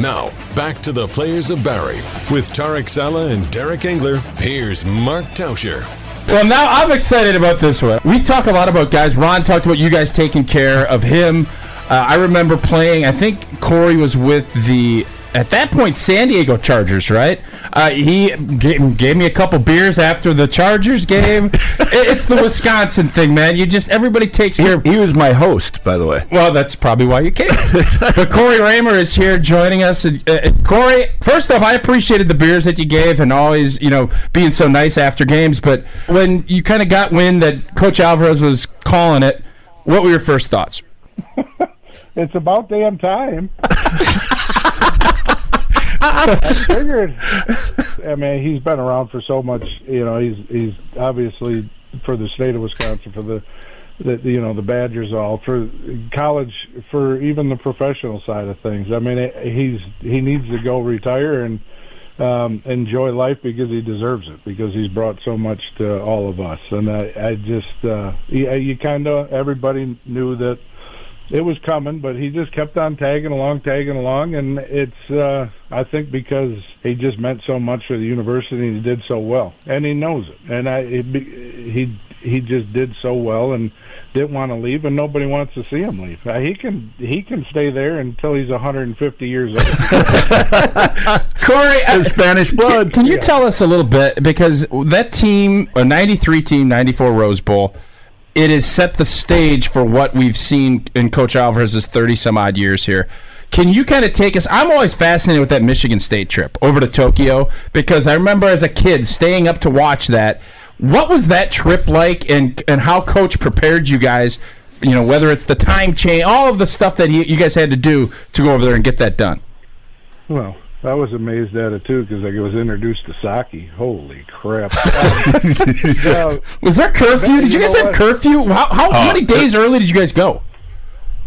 Now, back to the Players of Barry with Tarek Saleh and Derek Engeler. Here's Mark Tauscher. Well, now I'm excited about this one. We talk a lot about guys. Ron talked about you guys taking care of him. Uh, I remember playing. I think Cory was with the at that point San Diego Chargers, right? Uh, he gave, gave me a couple beers after the Chargers game. It- it's the Wisconsin thing, man. You just everybody takes care. of He was my host, by the way. Well, that's probably why you came. but Cory Raymer is here joining us. And, uh, Cory, first off, I appreciated the beers that you gave and always, you know, being so nice after games. But when you kind of got wind that Coach Alvarez was calling it, what were your first thoughts? It's about damn time. I figured. I mean, he's been around for so much. You know, he's he's obviously for the state of Wisconsin, for the, the you know the Badgers, all for college, for even the professional side of things. I mean, it, he's he needs to go retire and um, enjoy life because he deserves it because he's brought so much to all of us. And I, I just uh, you, you kind of everybody knew that it was coming, but he just kept on tagging along, tagging along, and it's uh, I think because he just meant so much for the university and he did so well, and he knows it, and I it, he he just did so well and didn't want to leave, and nobody wants to see him leave. Uh, he can he can stay there until he's 150 years old. Cory, His Spanish blood. Can you tell us a little bit because that team, a '93 team, '94 Rose Bowl, it has set the stage for what we've seen in Coach Alvarez's 30 some odd years here. Can you kind of take us? I'm always fascinated with that Michigan State trip over to Tokyo because I remember as a kid staying up to watch that. What was that trip like, and and how Coach prepared you guys? You know, whether it's the time change, all of the stuff that you, you guys had to do to go over there and get that done. Well, I was amazed at it too because I was introduced to sake. Holy crap! Uh, Was there curfew? Did you, You guys have what? curfew? How, how Oh, many days early did you guys go?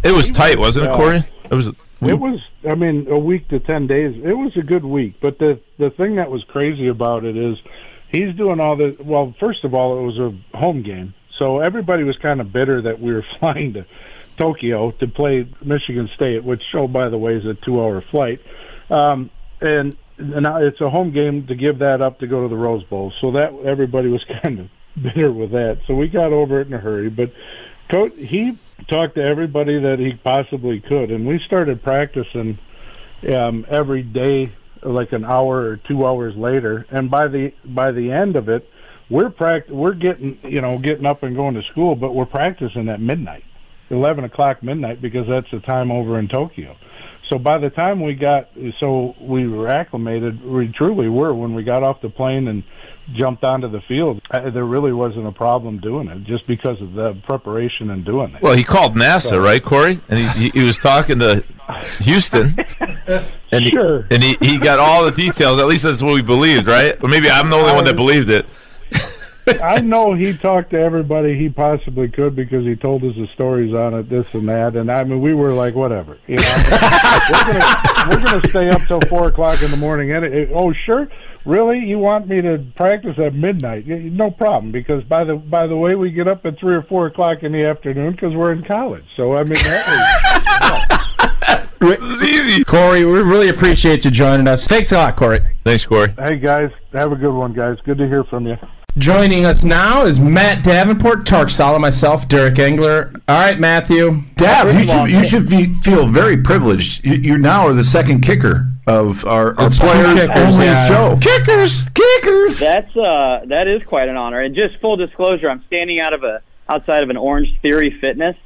It was tight, wasn't it, Cory? It was. It was, I mean, a week to ten days. It was a good week, but the the thing that was crazy about it is he's doing all the. Well, first of all, it was a home game, so everybody was kind of bitter that we were flying to Tokyo to play Michigan State, which, oh by the way, is a two-hour flight, um, and now it's a home game to give that up to go to the Rose Bowl. So that everybody was kind of bitter with that. So we got over it in a hurry, but coach he talked to everybody that he possibly could, and we started practicing um, every day, like an hour or two hours later. And by the by the end of it, we're pract- we're getting you know getting up and going to school, but we're practicing at midnight, eleven o'clock midnight, because that's the time over in Tokyo. So by the time we got, so we were acclimated. We truly were when we got off the plane and jumped onto the field. There really wasn't a problem doing it, just because of the preparation and doing it. Well, he called NASA, right, Cory? And he, he, was talking to Houston, and he, and he, he got all the details. At least that's what we believed, right? Or maybe I'm the only one that believed it. I know he talked to everybody he possibly could because he told us the stories on it, this and that, and I mean we were like, whatever, you know, we're gonna we're gonna stay up till four o'clock in the morning. And it, oh, sure, really, you want me to practice at midnight? No problem, because by the by the way, we get up at three or four o'clock in the afternoon because we're in college. So I mean that It's easy. Cory, we really appreciate you joining us. Thanks a lot, Cory. Thanks, Cory. Hey guys, have a good one, guys. Good to hear from you. Joining us now is Matt Davenport, Tark Saleh, myself, Derek Engeler. All right, Matthew. Dab, you should you should be, feel very privileged. You, you now are the second kicker of our, our players kickers, only yeah. show. Kickers, kickers. That's uh, that is quite an honor. And just full disclosure, I'm standing out of a outside of an Orange Theory Fitness.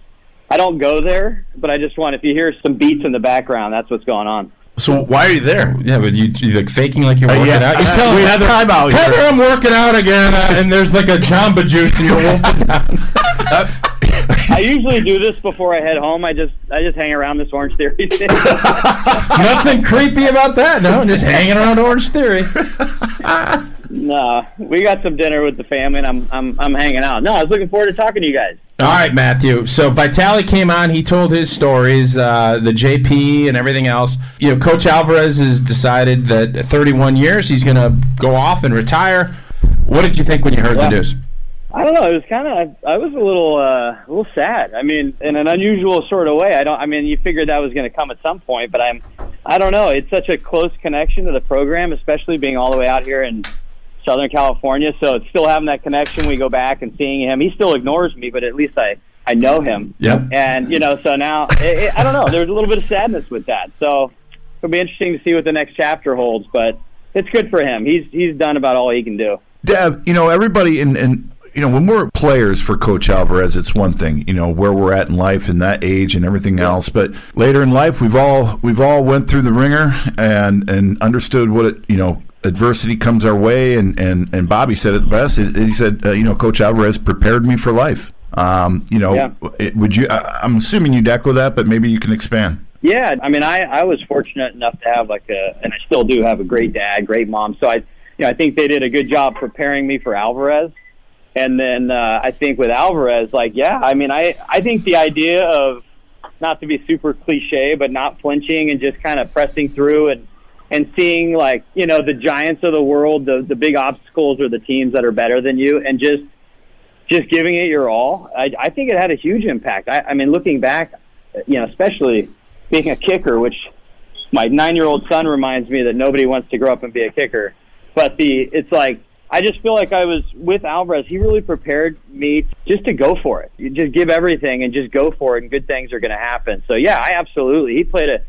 I don't go there, but I just want if you hear some beats in the background, that's what's going on. So why are you there? Yeah, but you, you like faking like you're Uh, working yeah. out. You tell We him, had Heather, time out here. I'm working out again, uh, and there's like a Jamba Juice, in you're wolfing down. I usually do this before I head home. I just I just hang around this Orange Theory thing. Nothing creepy about that. No, just hanging around Orange Theory. No, we got some dinner with the family, and I'm I'm I'm hanging out. No, I was looking forward to talking to you guys. All right, Matthew. So Vitali came on. He told his stories, uh, the JP and everything else. You know, Coach Alvarez has decided that at 31 years he's going to go off and retire. What did you think when you heard Yeah. the news? I don't know. It was kind of. I was a little, uh, a little sad. I mean, in an unusual sort of way. I don't. I mean, you figured that was going to come at some point, but I'm. I don't know. It's such a close connection to the program, especially being all the way out here in Southern California. So it's still having that connection. We go back and seeing him. He still ignores me, but at least I I know him. Yep. And you know, so now it, it, I don't know. There's a little bit of sadness with that. So it'll be interesting to see what the next chapter holds. But it's good for him. He's he's done about all he can do. Dab, you know, everybody in, in you know, when we're players for Coach Alvarez, it's one thing, you know, where we're at in life and that age and everything else. But later in life, we've all we've all went through the ringer and and understood what it, you know, adversity comes our way. And and and Bobby said it best. He said, uh, you know, Coach Alvarez prepared me for life. Um, you know, Yeah. it, would you? I, I'm assuming you'd echo that, but maybe you can expand. Yeah, I mean, I I was fortunate enough to have like a, and I still do have a great dad, great mom. So I, you know, I think they did a good job preparing me for Alvarez. And then uh, I think with Alvarez, like, yeah, I mean, I I think the idea of not to be super cliche, but not flinching and just kind of pressing through and and seeing like you know the giants of the world, the the big obstacles or the teams that are better than you, and just just giving it your all. I, I think it had a huge impact. I, I mean, looking back, you know, especially being a kicker, which my nine-year-old son reminds me that nobody wants to grow up and be a kicker. But the it's like I just feel like I was with Alvarez. He really prepared me just to go for it. You just give everything and just go for it, and good things are going to happen. So yeah, I absolutely. He played a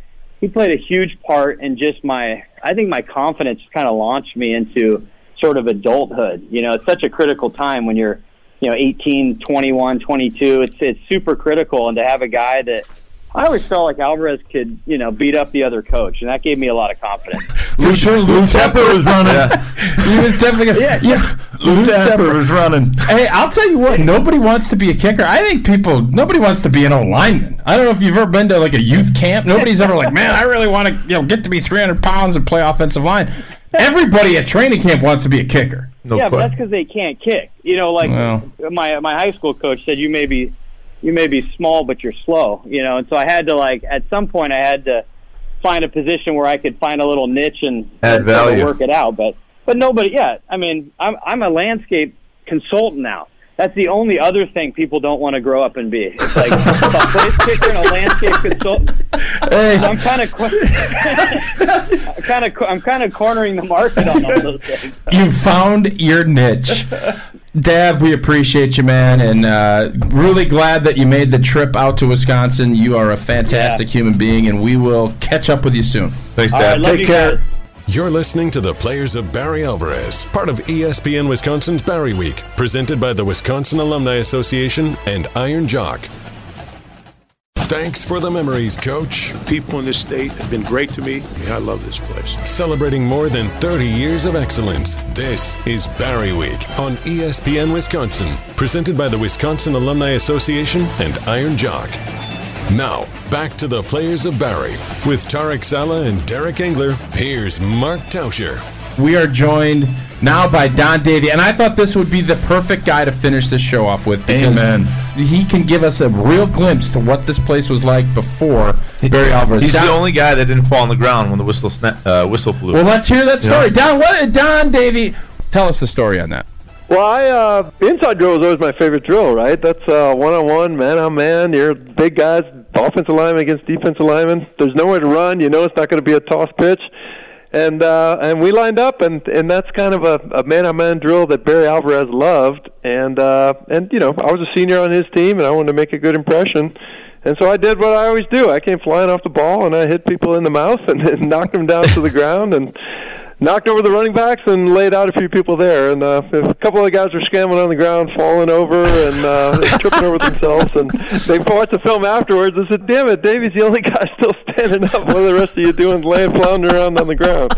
he played a huge part in just my. I think my confidence kind of launched me into sort of adulthood. You know, it's such a critical time when you're, you know, 18, 21, 22. It's it's super critical, and to have a guy that I always felt like Alvarez could, you know, beat up the other coach, and that gave me a lot of confidence. For sure, Lou Tepper was running. he was definitely gonna, Yeah. yeah. Lou Tepper was running. Hey, I'll tell you what. Nobody wants to be a kicker. I think people. Nobody wants to be an old lineman. I don't know if you've ever been to like a youth camp. Nobody's ever like, man, I really want to, you know, get to be 300 pounds and play offensive line. Everybody at training camp wants to be a kicker. No yeah, but that's because they can't kick. You know, like Well. my my high school coach said, you may be you may be small, but you're slow. You know, and so I had to like at some point I had to find a position where I could find a little niche and Add value. work it out. But but nobody, yeah. I mean, I'm I'm a landscape consultant now. That's the only other thing people don't want to grow up and be. It's like a place kicker and a landscape consultant. Hey. I'm kind of, kind of, I'm kind of cornering the market on all those things. You found your niche. Dab, we appreciate you, man, and uh, really glad that you made the trip out to Wisconsin. You are a fantastic human being, and we will catch up with you soon. Thanks, All right, Take care. guys. You're listening to the Players of Barry Alvarez, part of ESPN Wisconsin's Barry Week, presented by the Wisconsin Alumni Association and Iron Jock. Thanks for the memories, Coach. People in this state have been great to me. I, love this place. Celebrating more than 30 years of excellence. This is Barry Week on ESPN Wisconsin, presented by the Wisconsin Alumni Association and Iron Jock. Now, back to the players of Barry. With Tarek Saleh and Derek Engeler, here's Mark Tauscher. We are joined now by Don Davey, and I thought this would be the perfect guy to finish this show off with because Amen. he can give us a real glimpse to what this place was like before Barry Alvarez. He's Don- the only guy that didn't fall on the ground when the whistle sna- uh, whistle blew. Well, let's hear that story. know? Don, what, Don Davey, tell us the story on that. Well, I uh, inside drill is always my favorite drill, right? That's uh, one-on-one, man-on-man. You're big guys, offensive lineman against defensive lineman. There's nowhere to run. You know it's not going to be a toss pitch, and uh, and we lined up, and and that's kind of a, a man-on-man drill that Barry Alvarez loved, and uh, and you know I was a senior on his team, and I wanted to make a good impression. And so I did what I always do. I came flying off the ball and I hit people in the mouth and, and knocked them down to the ground and knocked over the running backs and laid out a few people there. And uh, a couple of the guys were scrambling on the ground, falling over and uh, tripping over themselves. And they watched the film afterwards and said, "Damn it, Davey's the only guy still standing up. What are the rest of you doing, laying floundering around on the ground?"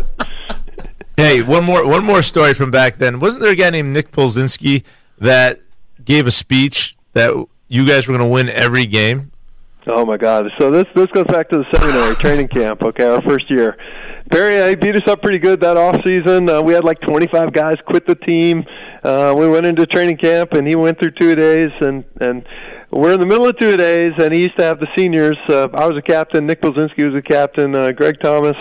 Hey, one more one more story from back then. Wasn't there a guy named Nick Polzinski that gave a speech that you guys were going to win every game? Oh my God! So this this goes back to the seminary training camp. Okay, our first year. Barry uh, beat us up pretty good that off season. Uh, we had like 25 guys quit the team. Uh, we went into training camp, and he went through two days, and and we're in the middle of two days, and he used to have the seniors. Uh, I was a captain. Nick Bolzinski was a captain. Uh, Greg Thomas.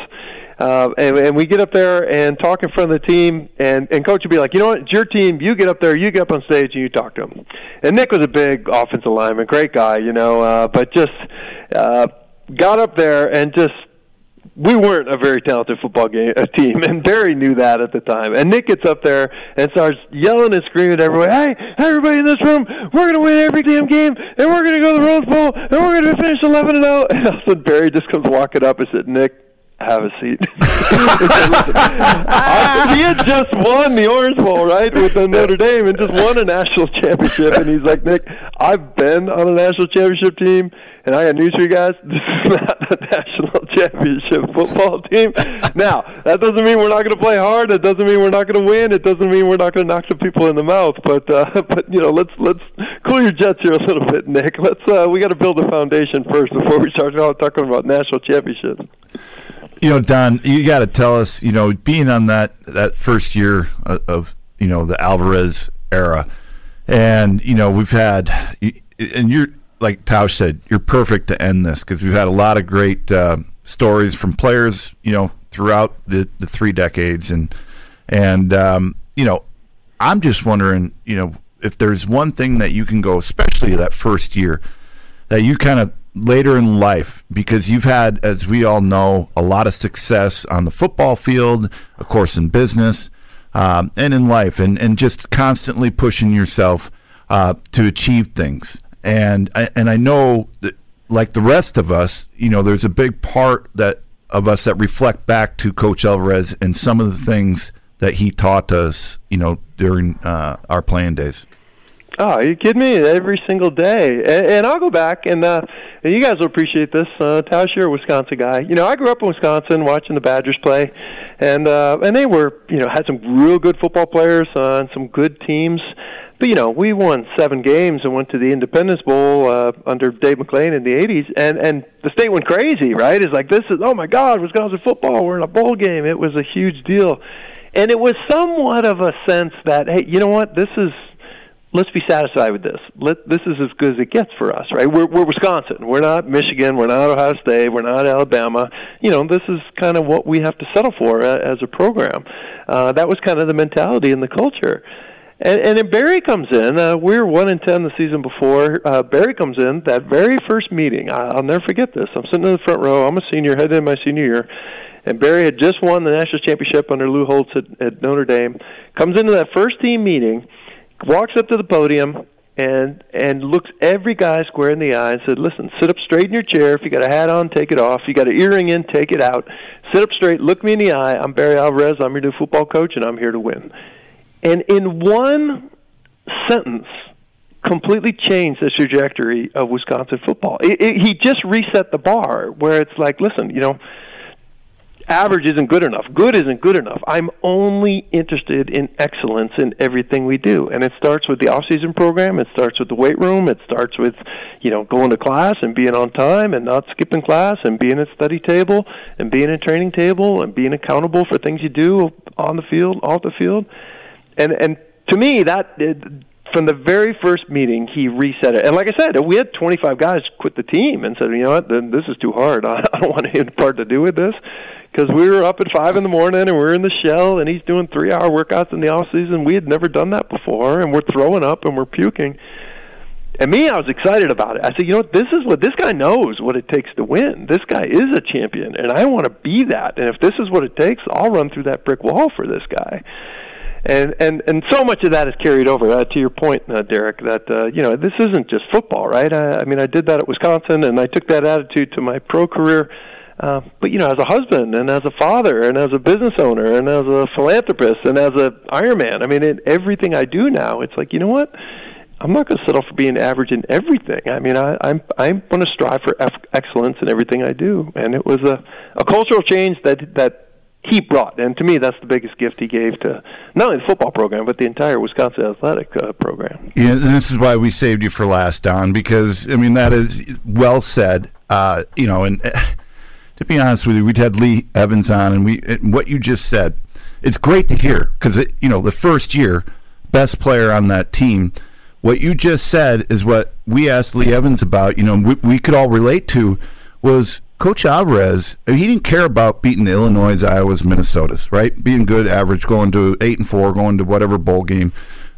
Uh, and, and we get up there and talk in front of the team, and, and coach would be like, you know what, it's your team. You get up there, you get up on stage, and you talk to them. And Nick was a big offensive lineman, great guy, you know, uh, but just uh, got up there and just we weren't a very talented football game team, and Barry knew that at the time. And Nick gets up there and starts yelling and screaming at everybody, "Hey, everybody in this room, we're going to win every damn game, and we're going to go to the Rose Bowl, and we're going to finish 11 and 0." And all of a sudden, Barry just comes walking up and said, "Nick." Have a seat. I- he had just won the Orange Bowl, right, with Notre Dame, and just won a national championship. And he's like, Nick, I've been on a national championship team, and I got news for you guys. This is not a national championship football team. Now, that doesn't mean we're not going to play hard. It doesn't mean we're not going to win. It doesn't mean we're not going to knock some people in the mouth. But, uh, but you know, let's let's cool your jets here a little bit, Nick. Let's uh, we got to build a foundation first before we start talking about national championships. You know, Don, you got to tell us. You know, being on that that first year of, of you know the Alvarez era, and you know we've had, and you're like Tausch said, you're perfect to end this because we've had a lot of great uh, stories from players. You know, throughout the the three decades, and and um, you know, I'm just wondering, you know, if there's one thing that you can go, especially that first year, that you kind of later in life because you've had as we all know a lot of success on the football field of course in business um, and in life, and and just constantly pushing yourself uh, to achieve things. And I, and I know that, like the rest of us, you know, there's a big part that of us that reflect back to Coach Alvarez and some of the things that he taught us, you know, during uh, our playing days. Oh, are you kidding me? Every single day, and, and I'll go back and uh, you guys will appreciate this. Uh, Tausch, you're a Wisconsin guy. You know, I grew up in Wisconsin watching the Badgers play, and uh, and they were, you know, had some real good football players uh, and some good teams. But you know, we won seven games and went to the Independence Bowl uh, under Dave McClain in the '80s, and and the state went crazy. Right? It's like this is oh my God, Wisconsin football. We're in a bowl game. It was a huge deal, and it was somewhat of a sense that hey, you know what, this is let's be satisfied with this. Let, this is as good as it gets for us, right? We're, we're Wisconsin. We're not Michigan. We're not Ohio State. We're not Alabama. You know, this is kind of what we have to settle for uh, as a program. Uh, that was kind of the mentality and the culture. And, and then Barry comes in. Uh, we were one in ten the season before. Uh, Barry comes in that very first meeting. I, I'll never forget this. I'm sitting in the front row. I'm a senior, heading in my senior year, and Barry had just won the national championship under Lou Holtz at, at Notre Dame. Comes into that first team meeting walks up to the podium and and looks every guy square in the eye and said, "Listen, sit up straight in your chair. If you got a hat on, take it off. If you got an earring in, take it out. Sit up straight. Look me in the eye. I'm Barry Alvarez. I'm your new football coach, and I'm here to win." And in one sentence, completely changed the trajectory of Wisconsin football. It, it, he just reset the bar where it's like, listen, you know average isn't good enough. Good isn't good enough. I'm only interested in excellence in everything we do. And it starts with the off-season program, it starts with the weight room, it starts with, you know, going to class and being on time and not skipping class and being at study table and being at training table and being accountable for things you do on the field, off the field. And and to me that from the very first meeting, he reset it. And like I said, we had 25 guys quit the team and said, you know what, this is too hard. I don't want any part to do with this because we were up at five in the morning and we're in the shell and he's doing three hour workouts in the off season. We had never done that before, and we're throwing up and we're puking. And me, I was excited about it. I said, you know what, this is what this guy knows what it takes to win. This guy is a champion, and I want to be that. And if this is what it takes, I'll run through that brick wall for this guy. And and and so much of that is carried over uh, to your point, uh, Derek. That uh, you know this isn't just football, right? I, I mean, I did that at Wisconsin, and I took that attitude to my pro career uh, but you know, as a husband and as a father and as a business owner and as a philanthropist and as a Ironman, I mean, in everything I do now, it's like you know what? I'm not going to settle for being average in everything. I mean, I, I'm I'm going to strive for eff- excellence in everything I do, and it was a a cultural change that that he brought, and to me, that's the biggest gift he gave to not only the football program but the entire Wisconsin athletic uh, program. Yeah, and this is why we saved you for last, Don, because I mean that is well said. Uh, you know, and. To be honest with you, we'd had Lee Evans on, and we and what you just said, it's great to hear because you know the first year, best player on that team. What you just said is what we asked Lee Evans about. You know, we, we could all relate to was Coach Alvarez. He didn't care about beating the Illinois, Iowa's, Minnesota's, right? Being good, average, going to eight and four, going to whatever bowl game.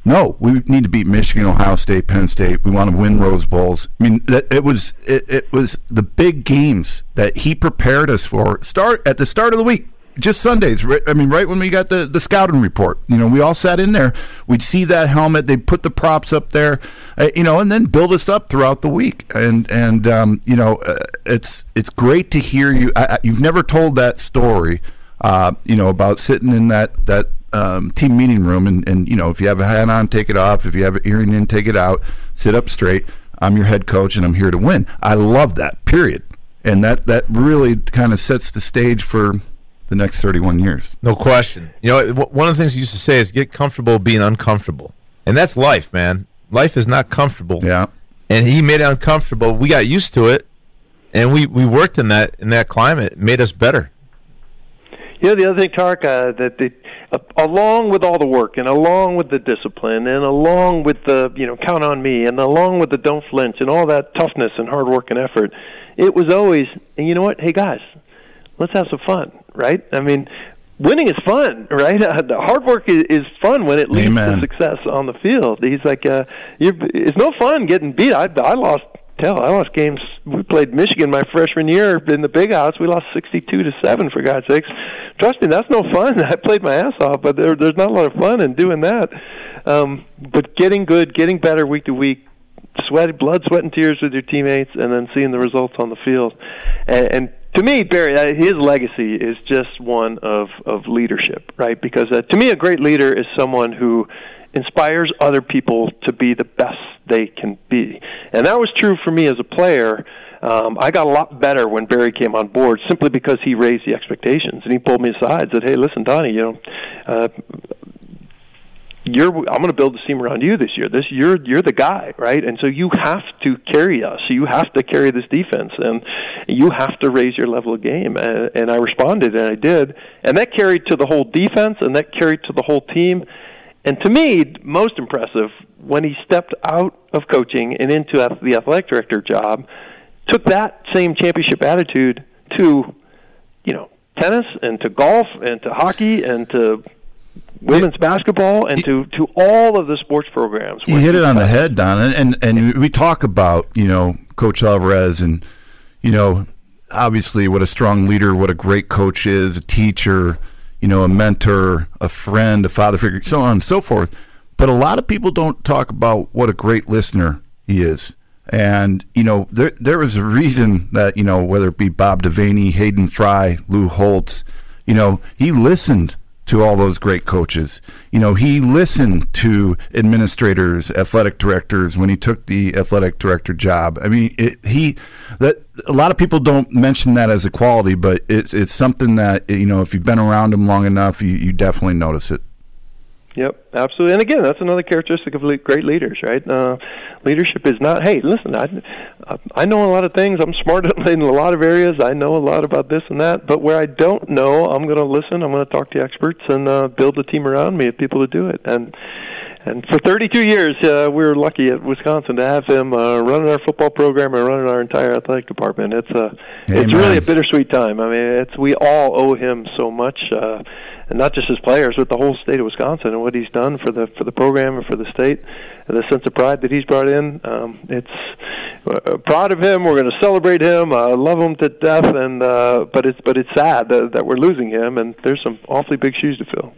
No, we need to beat Michigan, Ohio State, Penn State. We want to win Rose Bowls. I mean, that, it was it, it was the big games that he prepared us for. Start at the start of the week just Sundays. Right, I mean, right when we got the, the scouting report, you know, we all sat in there. We'd see that helmet. They'd put the props up there, uh, you know, and then build us up throughout the week. And and um, you know, uh, it's it's great to hear you. I, you've never told that story, uh, you know, about sitting in that that um, team meeting room, and, and you know, if you have a hat on, take it off. If you have an earring in, take it out. Sit up straight. I'm your head coach, and I'm here to win. I love that. Period. And that that really kind of sets the stage for the next 31 years. No question. You know, one of the things he used to say is get comfortable being uncomfortable, and that's life, man. Life is not comfortable. Yeah. And he made it uncomfortable. We got used to it, and we we worked in that in that climate. It made us better. You know, the other thing, Tark, uh, that the uh, along with all the work and along with the discipline and along with the you know count on me and along with the don't flinch and all that toughness and hard work and effort, it was always and you know what? Hey guys, let's have some fun, right? I mean, winning is fun, right? Uh, the hard work is, is fun when it leads Amen. to success on the field. He's like, uh, you're, it's no fun getting beat. I, I lost tell. I lost games. We played Michigan my freshman year in the Big House. We lost sixty-two to seven. For God's sakes, trust me, that's no fun. I played my ass off, but there, there's not a lot of fun in doing that. Um, but getting good, getting better week to week, sweat, blood, sweat, and tears with your teammates, and then seeing the results on the field. And, and to me, Barry, uh, his legacy is just one of of leadership, right? Because uh, to me, a great leader is someone who inspires other people to be the best they can be. And that was true for me as a player. Um, I got a lot better when Barry came on board simply because he raised the expectations and he pulled me aside and said, "Hey, listen, Donnie, you know, uh, you're I'm going to build a team around you this year. This you're you're the guy, right? And so you have to carry us. You have to carry this defense, and you have to raise your level of game." And, and I responded, and I did, and that carried to the whole defense, and that carried to the whole team. And to me, most impressive when he stepped out of coaching and into the athletic director job, took that same championship attitude to, you know, tennis and to golf and to hockey and to women's basketball and to, to all of the sports programs. You hit it on the head, Don, and, and and we talk about you know Coach Alvarez and you know obviously what a strong leader, what a great coach is, a teacher you know, a mentor, a friend, a father figure, so on and so forth. But a lot of people don't talk about what a great listener he is. And, you know, there there is a reason that, you know, whether it be Bob Devaney, Hayden Fry, Lou Holtz, you know, he listened to all those great coaches. You know, he listened to administrators, athletic directors when he took the athletic director job. I mean, it, he that a lot of people don't mention that as a quality, but it's it's something that you know if you've been around him long enough, you, you definitely notice it. Yep, absolutely. And again, that's another characteristic of great leaders, right? Uh, leadership is not, hey, listen, I, I know a lot of things. I'm smart in a lot of areas. I know a lot about this and that. But where I don't know, I'm going to listen. I'm going to talk to experts and uh, build a team around me of people to do it. And and for 32 years, uh, we were lucky at Wisconsin to have him uh, running our football program and running our entire athletic department. It's a, it's really a bittersweet time. I mean, it's we all owe him so much. Uh, and not just his players, but the whole state of Wisconsin and what he's done for the for the program and for the state, and the sense of pride that he's brought in. Um, it's uh, proud of him. We're going to celebrate him. I uh, love him to death, and uh, but it's but it's sad that, that we're losing him, and there's some awfully big shoes to fill.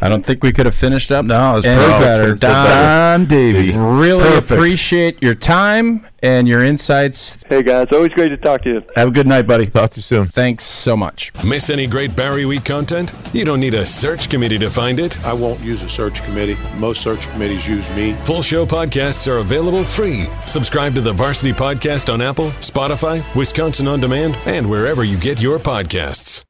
I don't think we could have finished up. No, it's any better. Don, Don Davey. Really Perfect. appreciate your time and your insights. Hey guys, always great to talk to you. Have a good night, buddy. Talk to you soon. Thanks so much. Miss any great Barry Week content? You don't need a search committee to find it. I won't use a search committee. Most search committees use me. Full show podcasts are available free. Subscribe to the Varsity Podcast on Apple, Spotify, Wisconsin On Demand, and wherever you get your podcasts.